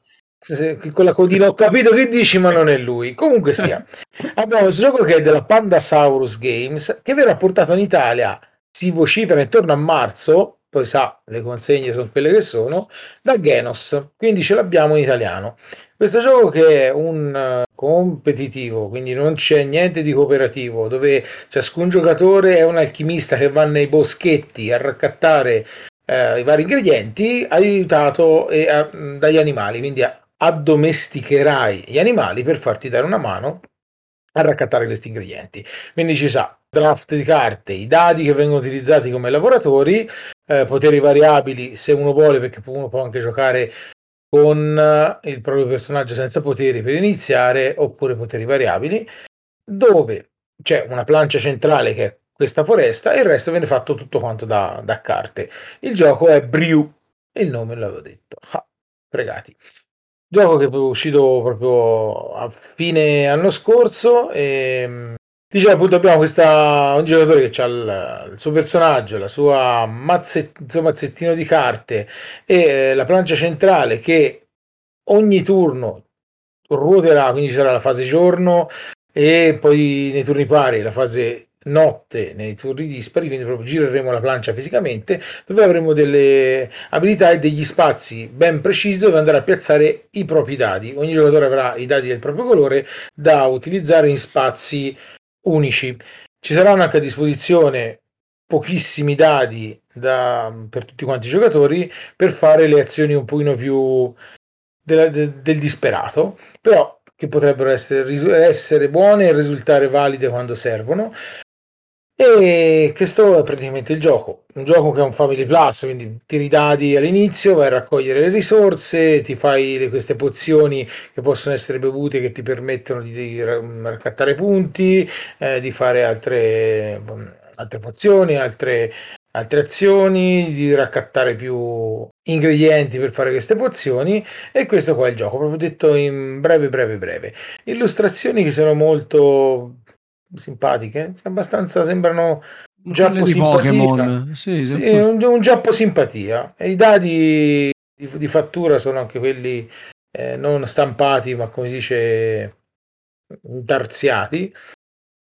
Quella codina ho capito che dici, ma non è lui. Comunque sia, *laughs* abbiamo questo gioco che è della Pandasaurus Games, che verrà portato in Italia, si vocifera intorno a marzo, poi sa, le consegne sono quelle che sono, da Genos, quindi ce l'abbiamo in italiano. Questo gioco che è un uh, competitivo, quindi non c'è niente di cooperativo, dove ciascun giocatore è un alchimista che va nei boschetti a raccattare uh, i vari ingredienti, aiutato e, uh, dagli animali, quindi addomesticherai gli animali per farti dare una mano a raccattare questi ingredienti. Quindi ci sa draft di carte, i dadi che vengono utilizzati come lavoratori, eh, poteri variabili se uno vuole, perché uno può anche giocare con eh, il proprio personaggio senza poteri per iniziare, oppure poteri variabili, dove c'è una plancia centrale che è questa foresta e il resto viene fatto tutto quanto da, da carte. Il gioco è Brew, il nome l'avevo detto. Ah, pregati. Gioco che è uscito proprio a fine anno scorso e ehm, Dicevo appunto abbiamo questa, un giocatore che ha il, il, suo personaggio, la sua mazzet, il suo mazzettino di carte e eh, la plancia centrale che ogni turno ruoterà, quindi ci sarà la fase giorno e poi nei turni pari la fase notte nei turni dispari, quindi proprio gireremo la plancia fisicamente, dove avremo delle abilità e degli spazi ben precisi dove andare a piazzare i propri dadi. Ogni giocatore avrà i dadi del proprio colore da utilizzare in spazi unici. Ci saranno anche a disposizione pochissimi dadi da, per tutti quanti i giocatori per fare le azioni un pochino più del, del, del disperato, però che potrebbero essere, essere buone e risultare valide quando servono. E questo è praticamente il gioco. Un gioco che è un family plus, quindi tiri i dadi all'inizio, vai a raccogliere le risorse, ti fai queste pozioni che possono essere bevute che ti permettono di, di raccattare punti, eh, di fare altre, altre pozioni, altre, altre azioni, di raccattare più ingredienti per fare queste pozioni e questo qua è il gioco, proprio detto in breve breve breve. Illustrazioni che sono molto simpatiche, abbastanza sembrano un giappo Pokémon. Sì, sì, un, un giappo simpatia. E i dadi di, di fattura sono anche quelli eh, non stampati, ma come si dice tarziati.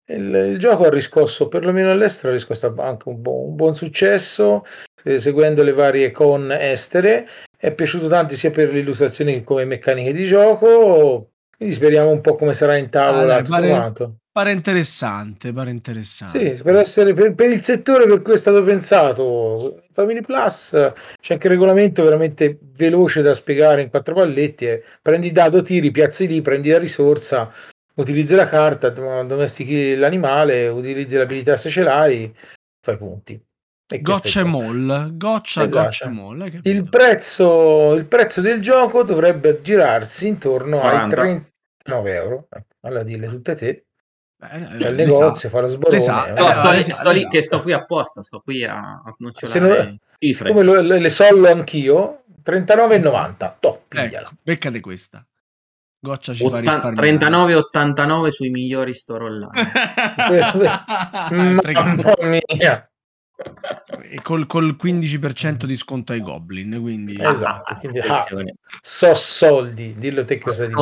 Il, il, gioco ha riscosso, perlomeno all'estero, ha riscosso anche un, buon, un buon successo, eh, seguendo le varie con estere. È piaciuto tanto sia per le illustrazioni che come meccaniche di gioco. Quindi speriamo un po' come sarà in tavola. Ah, dai, pare, Pare interessante, pare interessante. Sì, per, essere, per, per, il settore per cui è stato pensato Family Plus c'è anche il regolamento veramente veloce da spiegare in quattro palletti. Eh. Prendi il dado, tiri, piazzi lì, prendi la risorsa, utilizzi la carta, domestichi l'animale, utilizzi l'abilità se ce l'hai, fai punti. E goccia e moll, goccia, esatto. goccia e moll. Il prezzo, il prezzo del gioco dovrebbe girarsi intorno 40. ai 39 euro. Ecco, alla dille tutte te Beh, cioè, al negozio, fa lo sborone. Esatto. No, sto, lì, sto lì che sto qui apposta, sto qui a, a snocciolare cifre. Come lo, le, le sollo anch'io, 39,90. Top, ecco, beccate questa. Goccia ci 80, fa 39,89 sui migliori store online. *laughs* Mamma mia. E col, col 15% di sconto ai goblin, quindi... Esatto, quindi, ah, so soldi, dillo te cosa di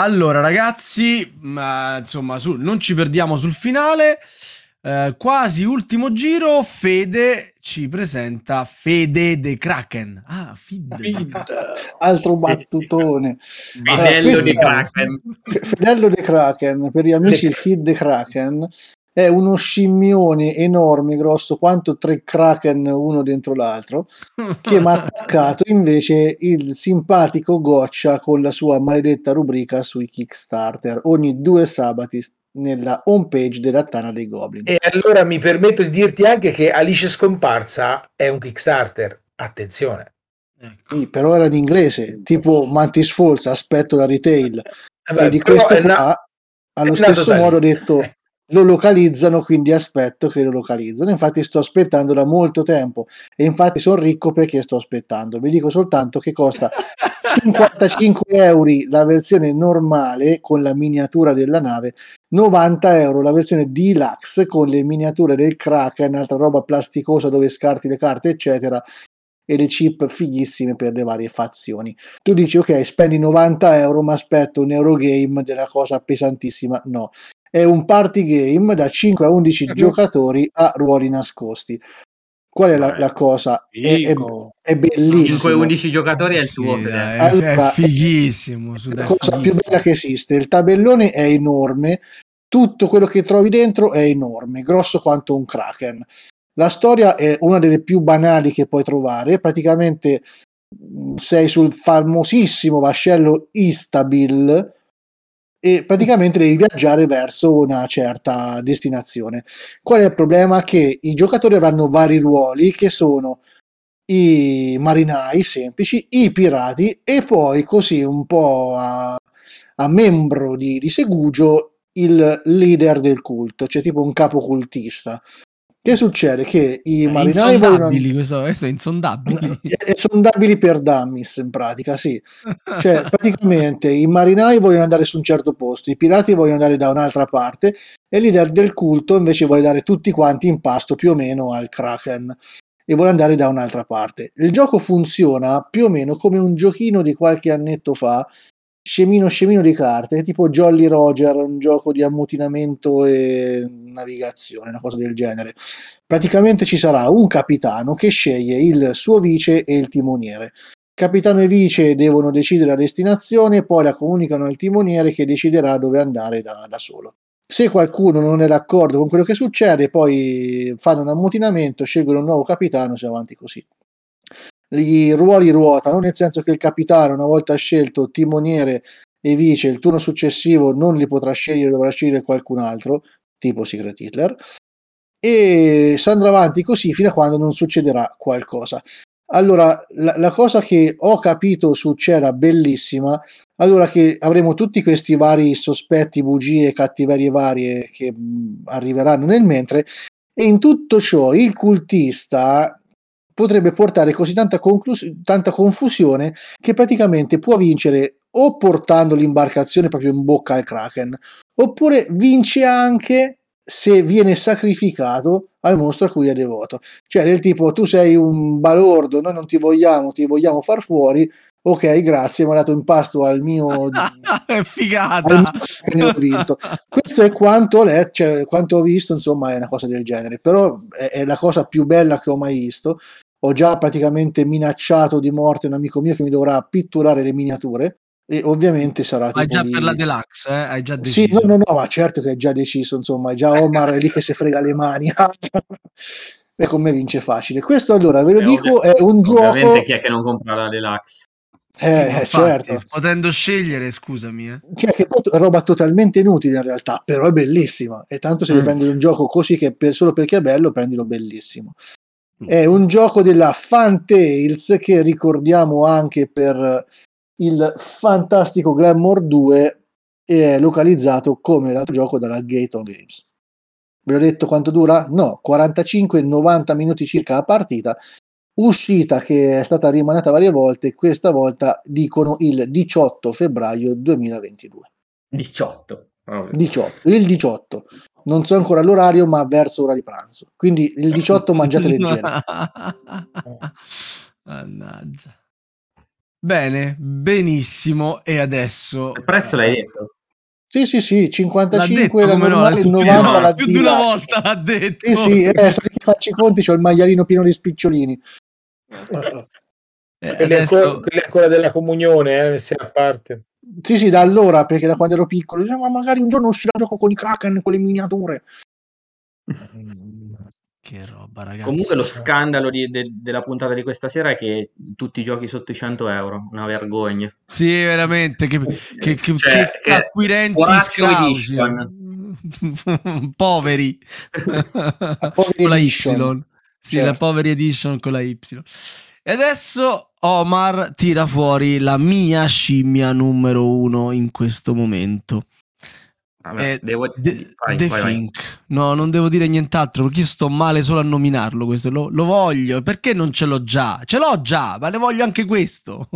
allora, ragazzi, ma, insomma, su, non ci perdiamo sul finale. Eh, quasi ultimo giro, Fede ci presenta Fede de Kraken. Ah, Fide. Altro battutone. Fedello uh, di Kraken. Fedello de Kraken, per gli amici il feed de Kraken è uno scimmione enorme, grosso quanto tre kraken uno dentro l'altro, che mi ha *laughs* attaccato invece il simpatico Goccia con la sua maledetta rubrica sui Kickstarter ogni due sabati nella homepage della Tana dei Goblin. E allora mi permetto di dirti anche che Alice Scomparsa è un Kickstarter. Attenzione. Ecco. Sì, però era in inglese, tipo Mantis Falls, aspetto la retail. Eh beh, e di questo qua, na- allo stesso modo ho detto *laughs* lo localizzano, quindi aspetto che lo localizzano. Infatti sto aspettando da molto tempo e infatti sono ricco perché sto aspettando. Vi dico soltanto che costa *laughs* 55 euro la versione normale con la miniatura della nave, 90 euro la versione deluxe con le miniature del Kraken, altra roba plasticosa dove scarti le carte, eccetera. E le chip fighissime per le varie fazioni. Tu dici, ok, spendi 90 euro, ma aspetto un Eurogame della cosa pesantissima. No, è un party game da 5 a 11 uh-huh. giocatori a ruoli nascosti. Qual è la, la cosa? È, è, è bellissimo. 5-11 giocatori è il tuo. Sì, dai, è, allora, è fighissimo. Su, la cosa fighissimo. più bella che esiste. Il tabellone è enorme, tutto quello che trovi dentro è enorme, grosso quanto un kraken. La storia è una delle più banali che puoi trovare. Praticamente mm, sei sul famosissimo vascello Istabil e praticamente devi viaggiare verso una certa destinazione. Qual è il problema? Che i giocatori avranno vari ruoli che sono i marinai semplici, i pirati e poi così un po' a, a membro di, di Segugio il leader del culto, cioè tipo un capo cultista. Che succede? Che i è marinai vogliono... Questo, questo è insondabili. *laughs* È sondabili per dummies, in pratica, sì. Cioè, praticamente i marinai vogliono andare su un certo posto, i pirati vogliono andare da un'altra parte e il leader del culto invece vuole dare tutti quanti in pasto più o meno al Kraken e vuole andare da un'altra parte. Il gioco funziona più o meno come un giochino di qualche annetto fa scemino scemino di carte, tipo Jolly Roger, un gioco di ammutinamento e navigazione, una cosa del genere. Praticamente ci sarà un capitano che sceglie il suo vice e il timoniere. Capitano e vice devono decidere la destinazione, poi la comunicano al timoniere che deciderà dove andare da, da solo. Se qualcuno non è d'accordo con quello che succede, poi fanno un ammutinamento, scelgono un nuovo capitano e si avanti così i ruoli ruotano, nel senso che il capitano, una volta scelto timoniere e vice, il turno successivo non li potrà scegliere, dovrà scegliere qualcun altro, tipo Secret Hitler, e si andrà avanti così fino a quando non succederà qualcosa. Allora, la, la, cosa che ho capito succederà bellissima, allora che avremo tutti questi vari sospetti, bugie, cattiverie varie che mh, arriveranno nel mentre, e in tutto ciò il cultista potrebbe portare così tanta, conclus- tanta confusione che praticamente può vincere o portando l'imbarcazione proprio in bocca al Kraken, oppure vince anche se viene sacrificato al mostro a cui è devoto. Cioè del tipo tu sei un balordo, noi non ti vogliamo, ti vogliamo far fuori, ok grazie, mi ha dato in pasto al mio... *laughs* è figata! Al mio, ho vinto. Questo è quanto, le, cioè, quanto ho visto, insomma è una cosa del genere, però è, è la cosa più bella che ho mai visto ho già praticamente minacciato di morte un amico mio che mi dovrà pitturare le miniature e ovviamente sarà Hai già lì... per la deluxe, eh? Hai già deciso. Sì, no, no, no, ma certo che è già deciso, insomma, è già Omar è lì che si frega le mani. *laughs* e con me vince facile. Questo allora, ve lo eh, dico, è un gioco... Ovviamente chi è che non compra la deluxe? Eh, sì, infatti, certo. Potendo scegliere, scusami. Eh. Cioè, che è roba totalmente inutile in realtà, però è bellissima. E tanto se mm. prendi un gioco così che per, solo perché è bello, prendilo bellissimo. È un gioco della Fantales che ricordiamo anche per il fantastico Glamour 2 e è localizzato come l'altro gioco dalla Gaton Games. Vi ho detto quanto dura? No, 45-90 minuti circa la partita. Uscita che è stata rimandata varie volte, questa volta dicono il 18 febbraio 2022. 18. 18, il 18 non so ancora l'orario, ma verso ora di pranzo. Quindi il 18 mangiate leggero. Mannaggia. Bene, benissimo. E adesso... Il prezzo l'hai detto? Sì, sì, sì, 55 la normale, no, 90 no, la Più di una volta l'ha detto. Sì, sì, adesso che faccio i conti, c'ho il magliarino pieno di spicciolini. Eh, adesso... quella, è quella della comunione, eh, se a parte. Sì, sì, da allora, perché da quando ero piccolo, dicevo, ma magari un giorno uscirà un gioco con i Kraken, con le miniature. *laughs* Che roba, ragazzi. Comunque lo scandalo di, de, della puntata di questa sera è che tutti i giochi sotto i 100 euro, una vergogna. Sì, veramente, che, che, che, cioè, che acquirenti scrausi. *laughs* poveri. *laughs* con la Y. Sì, certo. la poveri edition con la Y. E adesso Omar tira fuori la mia scimmia numero uno in questo momento. Vabbè, devo... The, vai, The vai, Think. Vai. No, non devo dire nient'altro perché io sto male solo a nominarlo. Questo lo, lo voglio. Perché non ce l'ho già? Ce l'ho già, ma ne voglio anche questo.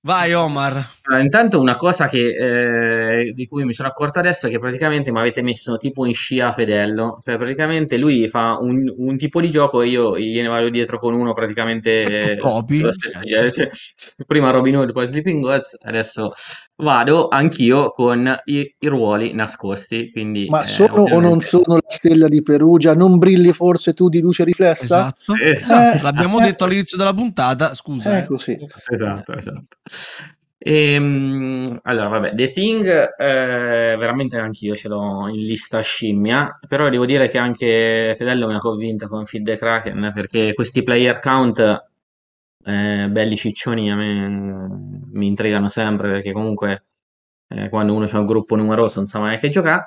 Vai Omar. Allora, intanto una cosa che, eh, di cui mi sono accorto adesso è che praticamente mi avete messo tipo in scia Fedello, cioè praticamente lui fa un, un tipo di gioco e io gliene vado dietro con uno praticamente copi. Stesso, certo. cioè, prima Robin Hood, poi Sleeping Gods, adesso vado anch'io con i, i ruoli nascosti. Quindi, Ma eh, sono o non sono la stella di Perugia? Non brilli forse tu di luce riflessa? Esatto, Eh, *laughs* esatto. eh, l'abbiamo eh. detto all'inizio della puntata. Scusa, È eh. così. Esatto, esatto. Ehm, allora, vabbè, The Thing, eh, veramente anch'io ce l'ho in lista scimmia, però devo dire che anche Fedello mi ha convinto con Feed the Kraken, perché questi player count, eh, belli ciccioni, a me mi intrigano sempre, perché comunque eh, quando uno c'ha un gruppo numeroso non sa mai che giocare.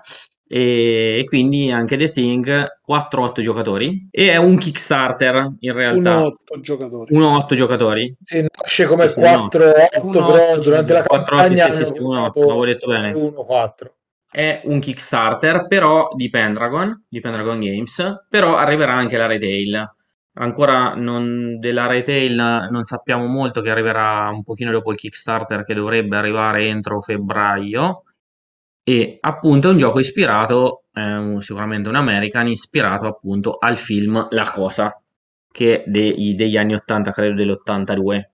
E, quindi anche The Thing 4-8 giocatori e è un Kickstarter in realtà 1-8 giocatori. 1-8 giocatori Sì, nasce come Sì, sì, no. 4-8, Uno, però durante la 4-8, campagna sì, sì, sì, l'avevo detto bene. 1-4. è un Kickstarter però di Pendragon, di Pendragon Games, però arriverà anche la retail. Ancora non- della retail non sappiamo molto che arriverà un pochino dopo il Kickstarter che dovrebbe arrivare entro febbraio e appunto è un gioco ispirato, un- sicuramente un American, ispirato appunto al film La Cosa, che dei- degli anni 80, credo dell'82.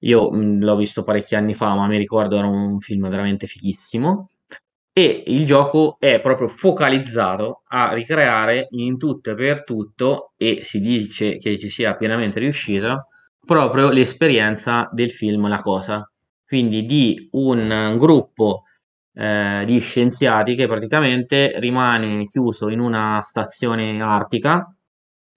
Io mh, l'ho visto parecchi anni fa, ma mi ricordo era un film veramente fighissimo. E il gioco è proprio focalizzato a ricreare in tutto e per tutto, e si dice che ci sia pienamente riuscito, proprio l'esperienza del film La Cosa. Quindi di un gruppo eh, di scienziati che praticamente rimane chiuso in una stazione artica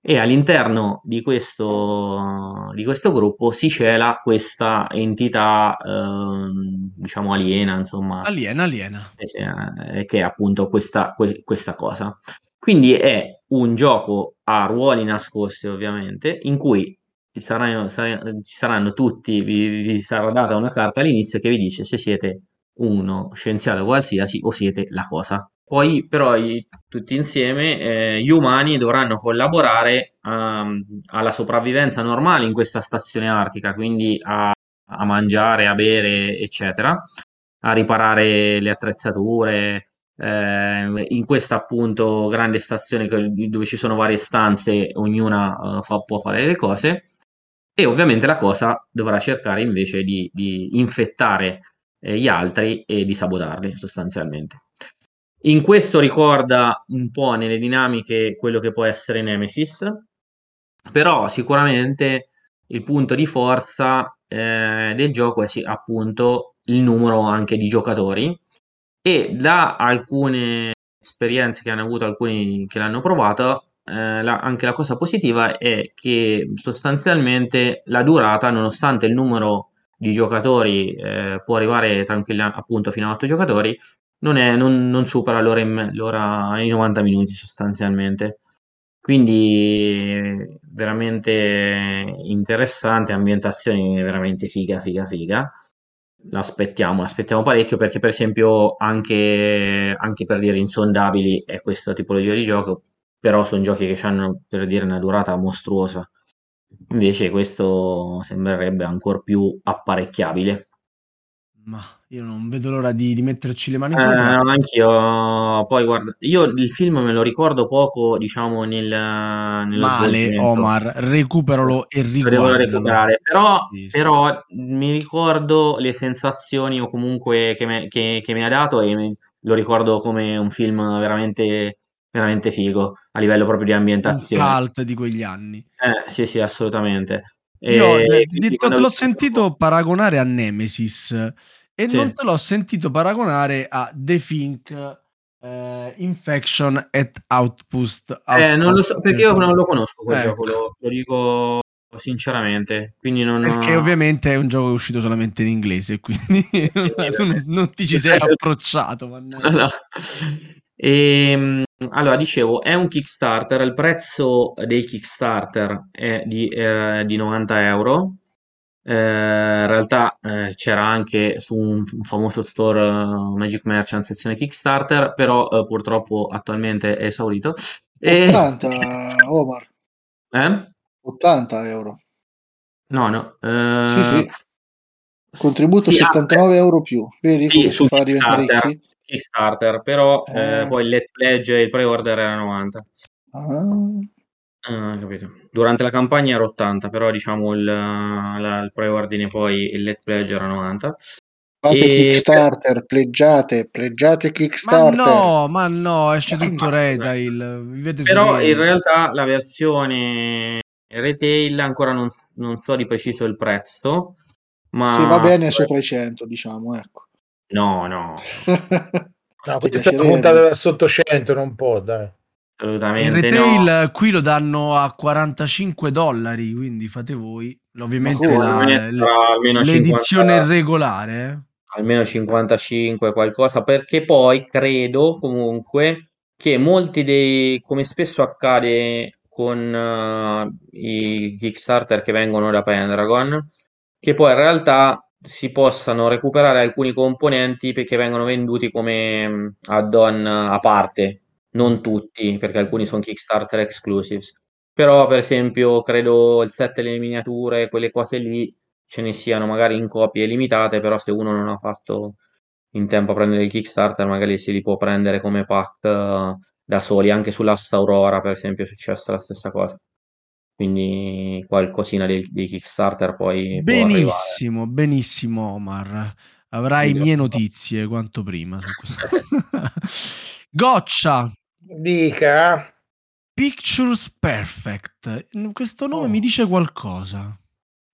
e all'interno di questo, di questo gruppo si cela questa entità, ehm, diciamo, aliena, insomma, Aliena, aliena. eh eh, che è appunto questa, que- questa cosa. Quindi è un gioco a ruoli nascosti, ovviamente, in cui ci saranno, ci saranno tutti, vi, vi sarà data una carta all'inizio che vi dice se siete uno scienziato qualsiasi o siete la cosa. Poi però i- tutti insieme eh, gli umani dovranno collaborare ehm, alla sopravvivenza normale in questa stazione artica, quindi a, a mangiare, a bere, eccetera, a riparare le attrezzature. eh, in questa appunto grande stazione dove ci sono varie stanze, ognuna eh, fa- può fare le cose. E ovviamente la cosa dovrà cercare invece di, di infettare eh, gli altri e di sabotarli sostanzialmente. In questo ricorda un po' nelle dinamiche quello che può essere Nemesis, però sicuramente il punto di forza eh, del gioco è sì, appunto il numero anche di giocatori. E da alcune esperienze che hanno avuto alcuni che l'hanno provato, eh, la- anche la cosa positiva è che sostanzialmente la durata, nonostante il numero di giocatori eh, può arrivare tranquillamente appunto fino a 8 giocatori, non, è, non, non supera l'ora, in me- l'ora i 90 minuti sostanzialmente. Quindi veramente interessante, ambientazioni veramente figa, figa, figa. L'aspettiamo, l'aspettiamo parecchio perché per esempio anche, anche per dire insondabili è questa tipologia di gioco, però sono giochi che hanno per dire una durata mostruosa. Invece questo sembrerebbe ancora più apparecchiabile. Ma io non vedo l'ora di, di metterci le mani Eh, sopra. no, anch'io, poi guarda, io il film me lo ricordo poco, diciamo, nel, Male. Omar, recuperalo e Lo devo riguardalo. recuperare, però, Sì, sì. però mi ricordo le sensazioni o comunque che, me- che- che mi ha dato e mi- lo ricordo come un film veramente, veramente figo a livello proprio di Un ambientazione. cult di quegli anni. Eh, sì, sì, assolutamente. Io E eh, quindi ti- quando te l'ho sentito paragonare a Nemesis e Sì. non te l'ho sentito paragonare a The Think eh, Infection at Outpost. Eh, non lo so, Outpost. perché io non lo conosco quel Ecco. gioco, lo, lo dico sinceramente, quindi non... Perché ovviamente è un gioco che è uscito solamente in inglese, *laughs* quindi tu non, non ti ci sei *laughs* approcciato. No. Ehm, allora, dicevo, è un Kickstarter, il prezzo del Kickstarter è di, eh, di 90 euro. Eh, in realtà eh, c'era anche su un, un famoso store eh, Magic Merchant sezione Kickstarter, però eh, purtroppo attualmente è esaurito. E... 80, *laughs* Omar, Eh? 80 euro. No, no. eh, Sì, sì. Contributo sì, ah, 79 euro più. Vedi Sì, su fa Kickstarter? Kickstarter, però poi il Pledge e il pre-order era 90. Ah, Ah, capito. Durante la campagna era 80, però diciamo il, la- il preordine poi il Let's Pledge era 90. Fate E- Kickstarter, pleggiate, pleggiate Ma Kickstarter. no, ma no, esce Ma tutto retail. Vivete Però in realtà la versione retail ancora non, non so di preciso il prezzo, ma Se va bene sopra i 100, diciamo, ecco. No, no, *laughs* No, Ti questa piacerebbe? puntata da sotto 100, non può, dai. Il assolutamente retail no. qui lo danno a 45 dollari, quindi fate voi. Ovviamente la- l'edizione 50 regolare. eh. almeno 55 qualcosa perché poi credo comunque che molti dei come spesso accade con eh, i Kickstarter che vengono da Pendragon che poi in realtà si possano recuperare alcuni componenti perché vengono venduti come mh, add-on a parte non tutti perché alcuni sono Kickstarter exclusives però per esempio credo il set delle miniature quelle cose lì ce ne siano magari in copie limitate, però se uno non ha fatto in tempo a prendere il Kickstarter, magari si li può prendere come pack eh, da soli. Anche sull'Asta Aurora, per esempio, è successa la stessa cosa. Quindi qualcosina di, di Kickstarter poi. Benissimo, benissimo Omar. Avrai Quindi- mie *laughs* notizie quanto prima. *laughs* Goccia, Dica. Pictures Perfect. Questo nome Oh. mi dice qualcosa.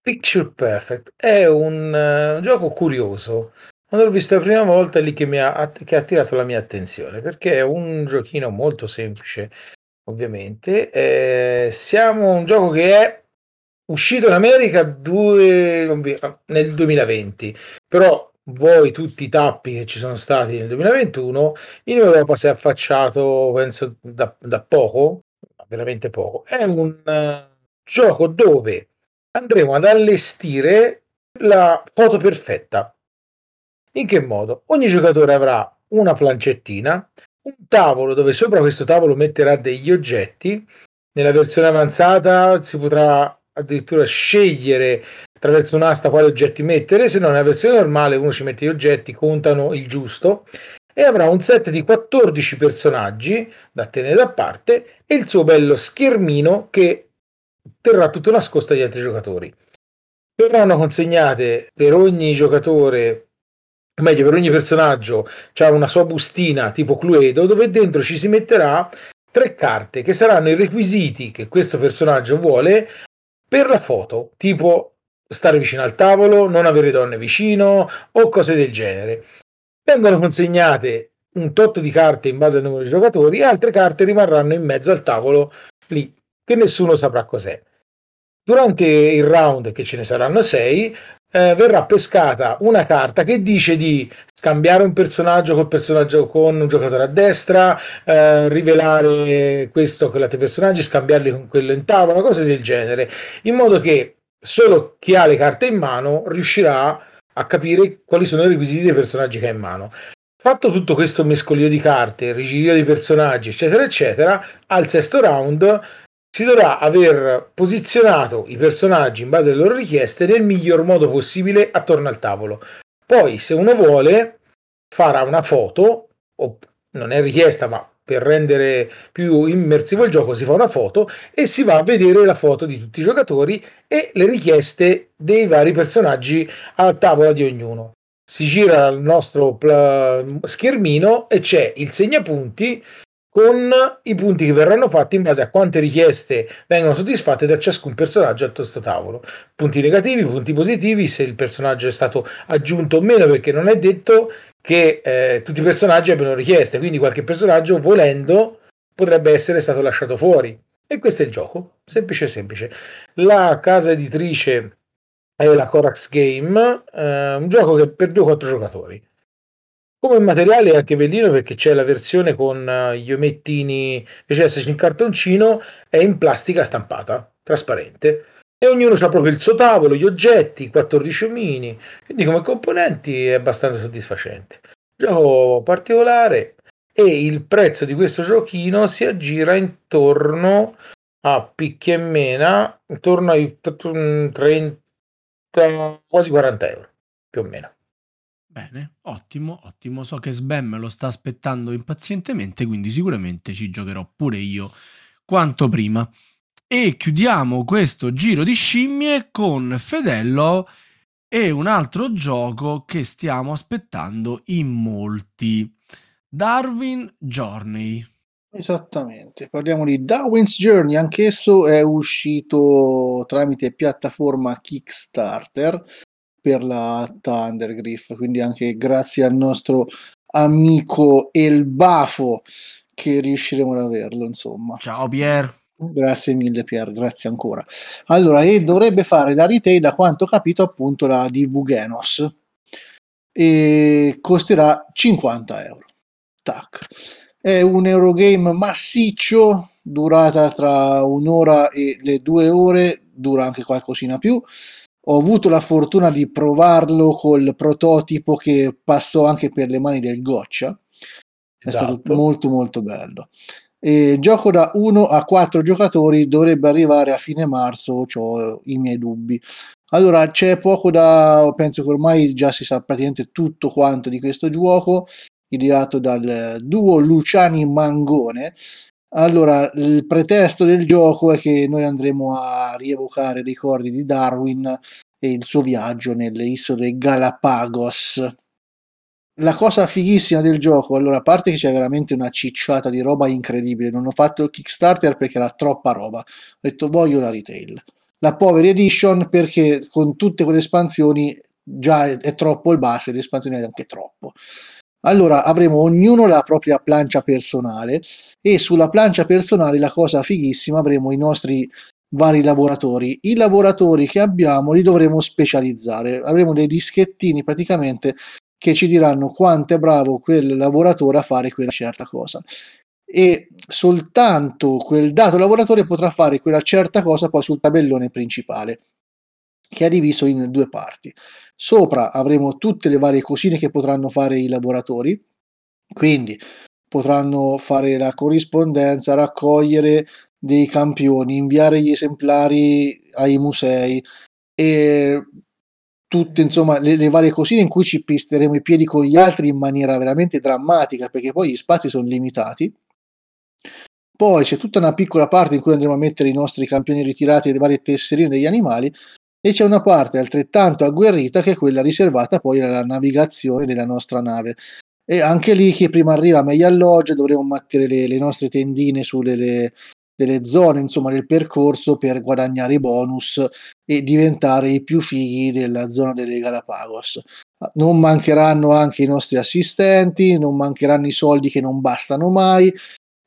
Picture Perfect è un, eh, un gioco curioso. Quando l'ho visto la prima volta è lì che, mi ha, che ha attirato la mia attenzione perché è un giochino molto semplice, ovviamente. Eh, siamo un gioco che è uscito in America due- nel 2020, però voi tutti i tappi che ci sono stati nel 2021 in Europa si è affacciato, penso, da, da poco, veramente poco. È un eh, gioco dove andremo ad allestire la foto perfetta. In che modo? Ogni giocatore avrà una plancettina, un tavolo dove sopra questo tavolo metterà degli oggetti. Nella versione avanzata si potrà addirittura scegliere attraverso un'asta quali oggetti mettere, se no nella versione normale uno ci mette gli oggetti, contano il giusto e avrà un set di 14 personaggi da tenere da parte e il suo bello schermino che terrà tutto nascosto agli altri giocatori. Verranno consegnate per ogni giocatore, meglio per ogni personaggio, c'è una sua bustina tipo Cluedo dove dentro ci si metterà tre carte che saranno i requisiti che questo personaggio vuole per la foto, tipo stare vicino al tavolo, non avere donne vicino o cose del genere. Vengono consegnate un tot di carte in base al numero di giocatori, altre carte rimarranno in mezzo al tavolo lì, che nessuno saprà cos'è. Durante il round, che ce ne saranno sei, eh, verrà pescata una carta che dice di scambiare un personaggio col personaggio con un giocatore a destra, eh, rivelare questo con altri personaggi, scambiarli con quello in tavola, cose del genere, in modo che solo chi ha le carte in mano riuscirà a capire quali sono i requisiti dei personaggi che ha in mano. Fatto tutto questo mescolio di carte, rigirio di personaggi, eccetera, eccetera, al sesto round si dovrà aver posizionato i personaggi in base alle loro richieste nel miglior modo possibile attorno al tavolo. Poi, se uno vuole, farà una foto, o non è richiesta, ma per rendere più immersivo il gioco si fa una foto e si va a vedere la foto di tutti i giocatori e le richieste dei vari personaggi a tavola di ognuno. Si gira il nostro pla- schermino e c'è il segnapunti con i punti che verranno fatti in base a quante richieste vengono soddisfatte da ciascun personaggio a questo tavolo. Punti negativi, punti positivi, se il personaggio è stato aggiunto o meno, perché non è detto che eh, tutti i personaggi abbiano richieste, quindi qualche personaggio volendo potrebbe essere stato lasciato fuori. E questo è il gioco, semplice semplice. La casa editrice è la Corax Game, eh, un gioco che per 2-4 giocatori. Come materiale è anche bellino perché c'è la versione con eh, gli omettini, invece di esserci in cartoncino, è in plastica stampata, trasparente. E ognuno ha proprio il suo tavolo, gli oggetti, 14 omini, quindi come componenti è abbastanza soddisfacente. Gioco particolare e il prezzo di questo giochino si aggira intorno a picchi e mena, intorno ai 30, quasi 40 euro, più o meno. Bene, ottimo, ottimo. So che Sbam me lo sta aspettando impazientemente, quindi sicuramente ci giocherò pure io quanto prima. E chiudiamo questo giro di scimmie con Fedello e un altro gioco che stiamo aspettando in molti. Darwin Journey. Esattamente, parliamo di Darwin's Journey, anch'esso è uscito tramite piattaforma Kickstarter per la Thundergriff, quindi anche grazie al nostro amico El Bafo che riusciremo ad averlo, insomma. Ciao Pier. Grazie mille Pier, grazie ancora. Allora, e dovrebbe fare la retail, da quanto ho capito, appunto la DV Genos e costerà 50 euro. Tac. È un Eurogame massiccio, durata tra un'ora e le due ore, dura anche qualcosina più. Ho avuto la fortuna di provarlo col prototipo che passò anche per le mani del Goccia. È Esatto. stato molto molto bello. E gioco da 1 a 4 giocatori dovrebbe arrivare a fine marzo, ho i miei dubbi. Allora, c'è poco da, penso che ormai già si sa praticamente tutto quanto di questo gioco, ideato dal duo Luciani Mangone. Allora, il pretesto del gioco è che noi andremo a rievocare ricordi di Darwin e il suo viaggio nelle isole Galapagos. La cosa fighissima del gioco, allora, a parte che c'è veramente una cicciata di roba incredibile, non ho fatto il Kickstarter perché era troppa roba, ho detto voglio la retail. La Power Edition perché con tutte quelle espansioni già è, è troppo il base, l'espansione è anche troppo. Allora avremo ognuno la propria plancia personale e sulla plancia personale la cosa fighissima avremo i nostri vari lavoratori. I lavoratori che abbiamo li dovremo specializzare. Avremo dei dischettini praticamente che ci diranno quanto è bravo quel lavoratore a fare quella certa cosa. E soltanto quel dato lavoratore potrà fare quella certa cosa poi sul tabellone principale, che è diviso in due parti. Sopra avremo tutte le varie cosine che potranno fare i lavoratori, quindi potranno fare la corrispondenza, raccogliere dei campioni, inviare gli esemplari ai musei e tutte insomma le, le, varie cosine in cui ci pisteremo i piedi con gli altri in maniera veramente drammatica perché poi gli spazi sono limitati. Poi c'è tutta una piccola parte in cui andremo a mettere i nostri campioni ritirati e le varie tesserine degli animali e c'è una parte altrettanto agguerrita che è quella riservata poi alla navigazione della nostra nave. E anche lì chi prima arriva meglio alloggia dovremo mettere le, le nostre tendine sulle le, delle zone insomma del percorso per guadagnare i bonus e diventare i più fighi della zona delle Galapagos. Non mancheranno anche i nostri assistenti, non mancheranno i soldi che non bastano mai.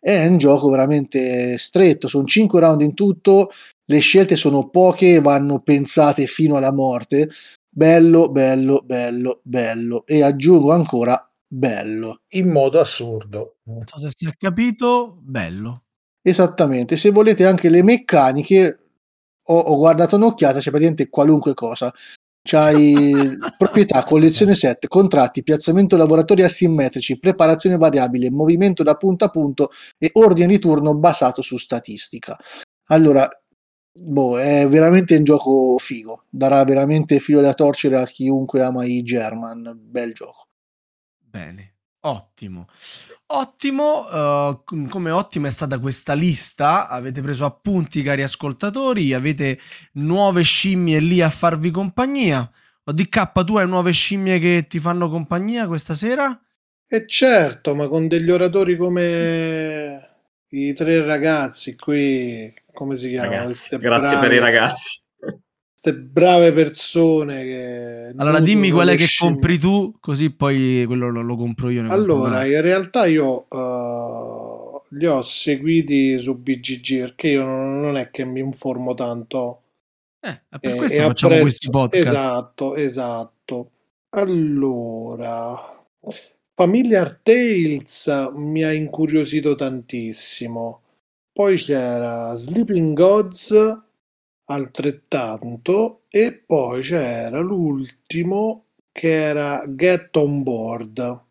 È un gioco veramente stretto, sono 5 round in tutto, le scelte sono poche, vanno pensate fino alla morte. Bello, bello, bello, bello. E aggiungo ancora bello. In modo assurdo. Non so se si è capito, bello. Esattamente, se volete anche le meccaniche, ho, ho guardato un'occhiata, c'è praticamente qualunque cosa. C'hai *laughs* proprietà, collezione set, contratti, piazzamento lavoratori asimmetrici, preparazione variabile, movimento da punto a punto e ordine di turno basato su statistica. Allora, boh, è veramente un gioco figo, darà veramente filo da torcere a chiunque ama i German, bel gioco. Bene, ottimo. Ottimo, uh, come ottima è stata questa lista, avete preso appunti cari ascoltatori, avete nuove scimmie lì a farvi compagnia. ODK, tu hai nuove scimmie che ti fanno compagnia questa sera? E certo, ma con degli oratori come i tre ragazzi qui, come si chiamano? Ragazzi, grazie brave, per i ragazzi. Queste brave persone che... Allora dimmi qual è che scimmie. compri tu, così poi quello lo, lo compro io. Allora, in realtà io uh, li ho seguiti su BGG perché io non, non è che mi informo tanto. Eh, per questo e facciamo apprezzo... questi podcast. Esatto, esatto. Allora, Familiar Tales mi ha incuriosito tantissimo. Poi c'era Sleeping Gods altrettanto e poi c'era l'ultimo che era Get on Board.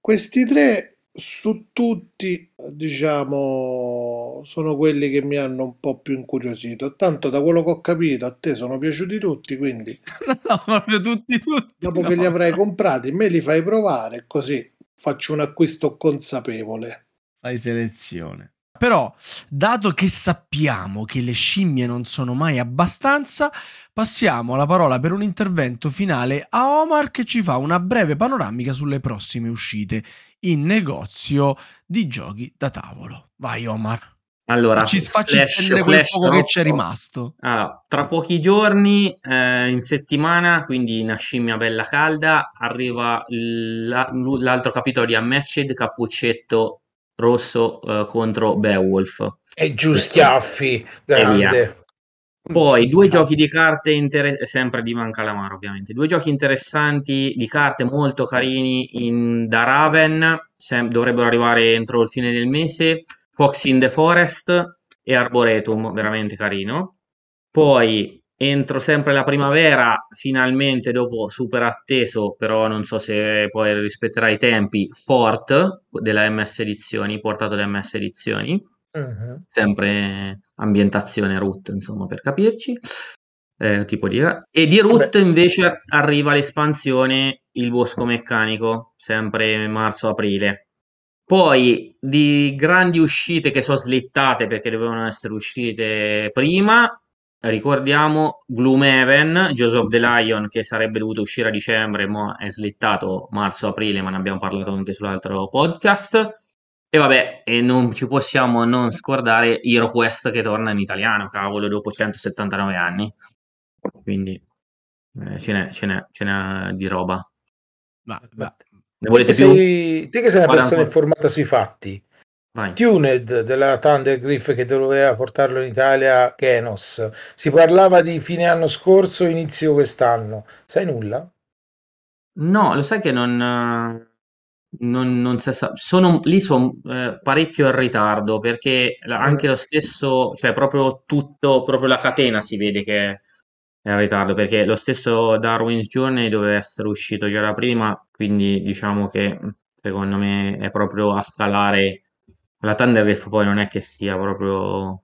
Questi tre su tutti, diciamo, sono quelli che mi hanno un po' più incuriosito. Tanto da quello che ho capito, a te sono piaciuti tutti, quindi *laughs* no, proprio tutti, tutti. Dopo no. che li avrai comprati, me li fai provare, così faccio un acquisto consapevole. Fai selezione. Però, dato che sappiamo che le scimmie non sono mai abbastanza, passiamo la parola per un intervento finale a Omar che ci fa una breve panoramica sulle prossime uscite in negozio di giochi da tavolo. Vai Omar. Allora, ci facci flash, spendere quel flash, poco troppo. che c'è rimasto. Allora, tra pochi giorni, eh, in settimana, quindi una scimmia bella calda, arriva la, l'altro capitolo di Unmatched, Cappuccetto Rosso eh, contro Beowulf. E giù schiaffi, grande. Poi due giochi di carte interessanti, sempre di Van Calamaro ovviamente, due giochi interessanti di carte molto carini in, da Raven, sem- dovrebbero arrivare entro il fine del mese Fox in the Forest e Arboretum, veramente carino. Poi entro sempre la primavera, finalmente dopo super atteso, però non so se poi rispetterà i tempi, Fort della MS Edizioni, portato da MS Edizioni. Uh-huh. Sempre ambientazione root, insomma, per capirci. Eh, tipo di... E di root invece arriva l'espansione Il Bosco Meccanico, sempre marzo-aprile poi di grandi uscite che sono slittate perché dovevano essere uscite prima, ricordiamo Gloomhaven, Joseph the Lion che sarebbe dovuto uscire a dicembre, ma è slittato marzo-aprile, ma ne abbiamo parlato anche sull'altro podcast. E vabbè, e non ci possiamo non scordare HeroQuest che torna in italiano, cavolo, dopo 179 anni. Quindi eh, ce, n'è, ce, n'è, ce n'è di roba. Ma, ma ne volete te più? Sei, te che sei una persona ancora. informata sui fatti. Vai. Tuned della Thundergriff che doveva portarlo in Italia, Genos. Si parlava di fine anno scorso, inizio quest'anno. Sai nulla? No, lo sai che non, non, non si sa. Sono, lì sono eh, parecchio in ritardo perché la, anche lo stesso, cioè proprio tutto, proprio la catena si vede che è in ritardo perché lo stesso Darwin's Journey doveva essere uscito già da prima, quindi diciamo che secondo me è proprio a scalare. La Thundergriff poi non è che sia proprio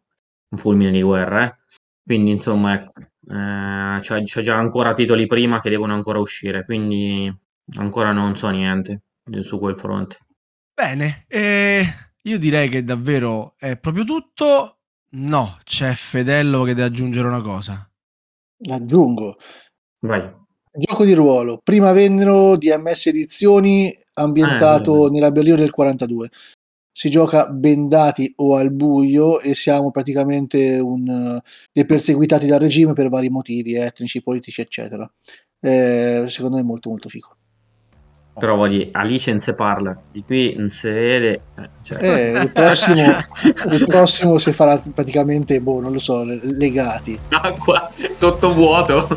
un fulmine di guerra, eh? quindi insomma eh, c'è, c'è, già ancora titoli prima che devono ancora uscire, quindi ancora non so niente su quel fronte. Bene, eh, io direi che davvero è proprio tutto. No, c'è Fedello che deve aggiungere una cosa aggiungo. Vai. Gioco di ruolo, prima vennero di MS Edizioni ambientato eh, nella Berlino del 42. Si gioca bendati o al buio e siamo praticamente un, dei perseguitati dal regime per vari motivi etnici, politici, eccetera. Eh, secondo me è molto molto figo. Però voglio Alice non si parla, di qui non si vede. Eh, cioè. eh, il, *laughs* prossimo, il prossimo si farà praticamente, boh, non lo so, legati. Acqua, sottovuoto.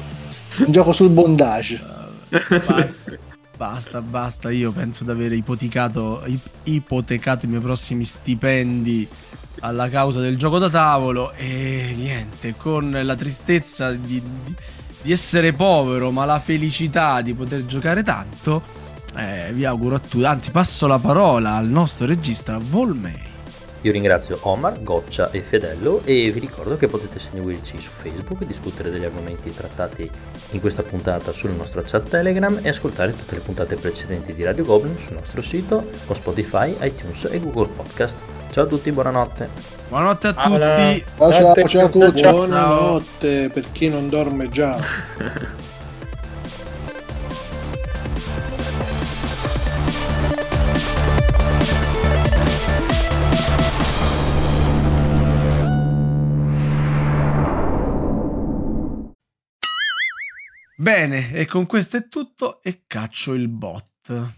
Un gioco sul bondage. Basta, basta, basta. Io penso di avere ipotecato, ipotecato i miei prossimi stipendi alla causa del gioco da tavolo e niente, con la tristezza di, di, di essere povero ma la felicità di poter giocare tanto eh, vi auguro a tutti, anzi passo la parola al nostro regista Volmei. Io ringrazio Omar, Goccia e Fedello e vi ricordo che potete seguirci su Facebook, e discutere degli argomenti trattati in questa puntata sul nostro chat Telegram e ascoltare tutte le puntate precedenti di Radio Goblin sul nostro sito con Spotify, iTunes e Google Podcast. Ciao a tutti, buonanotte. Buonanotte a tutti. Ciao, ciao, ciao a tutti. Buonanotte per chi non dorme già. *laughs* Bene, e con questo è tutto e caccio il bot.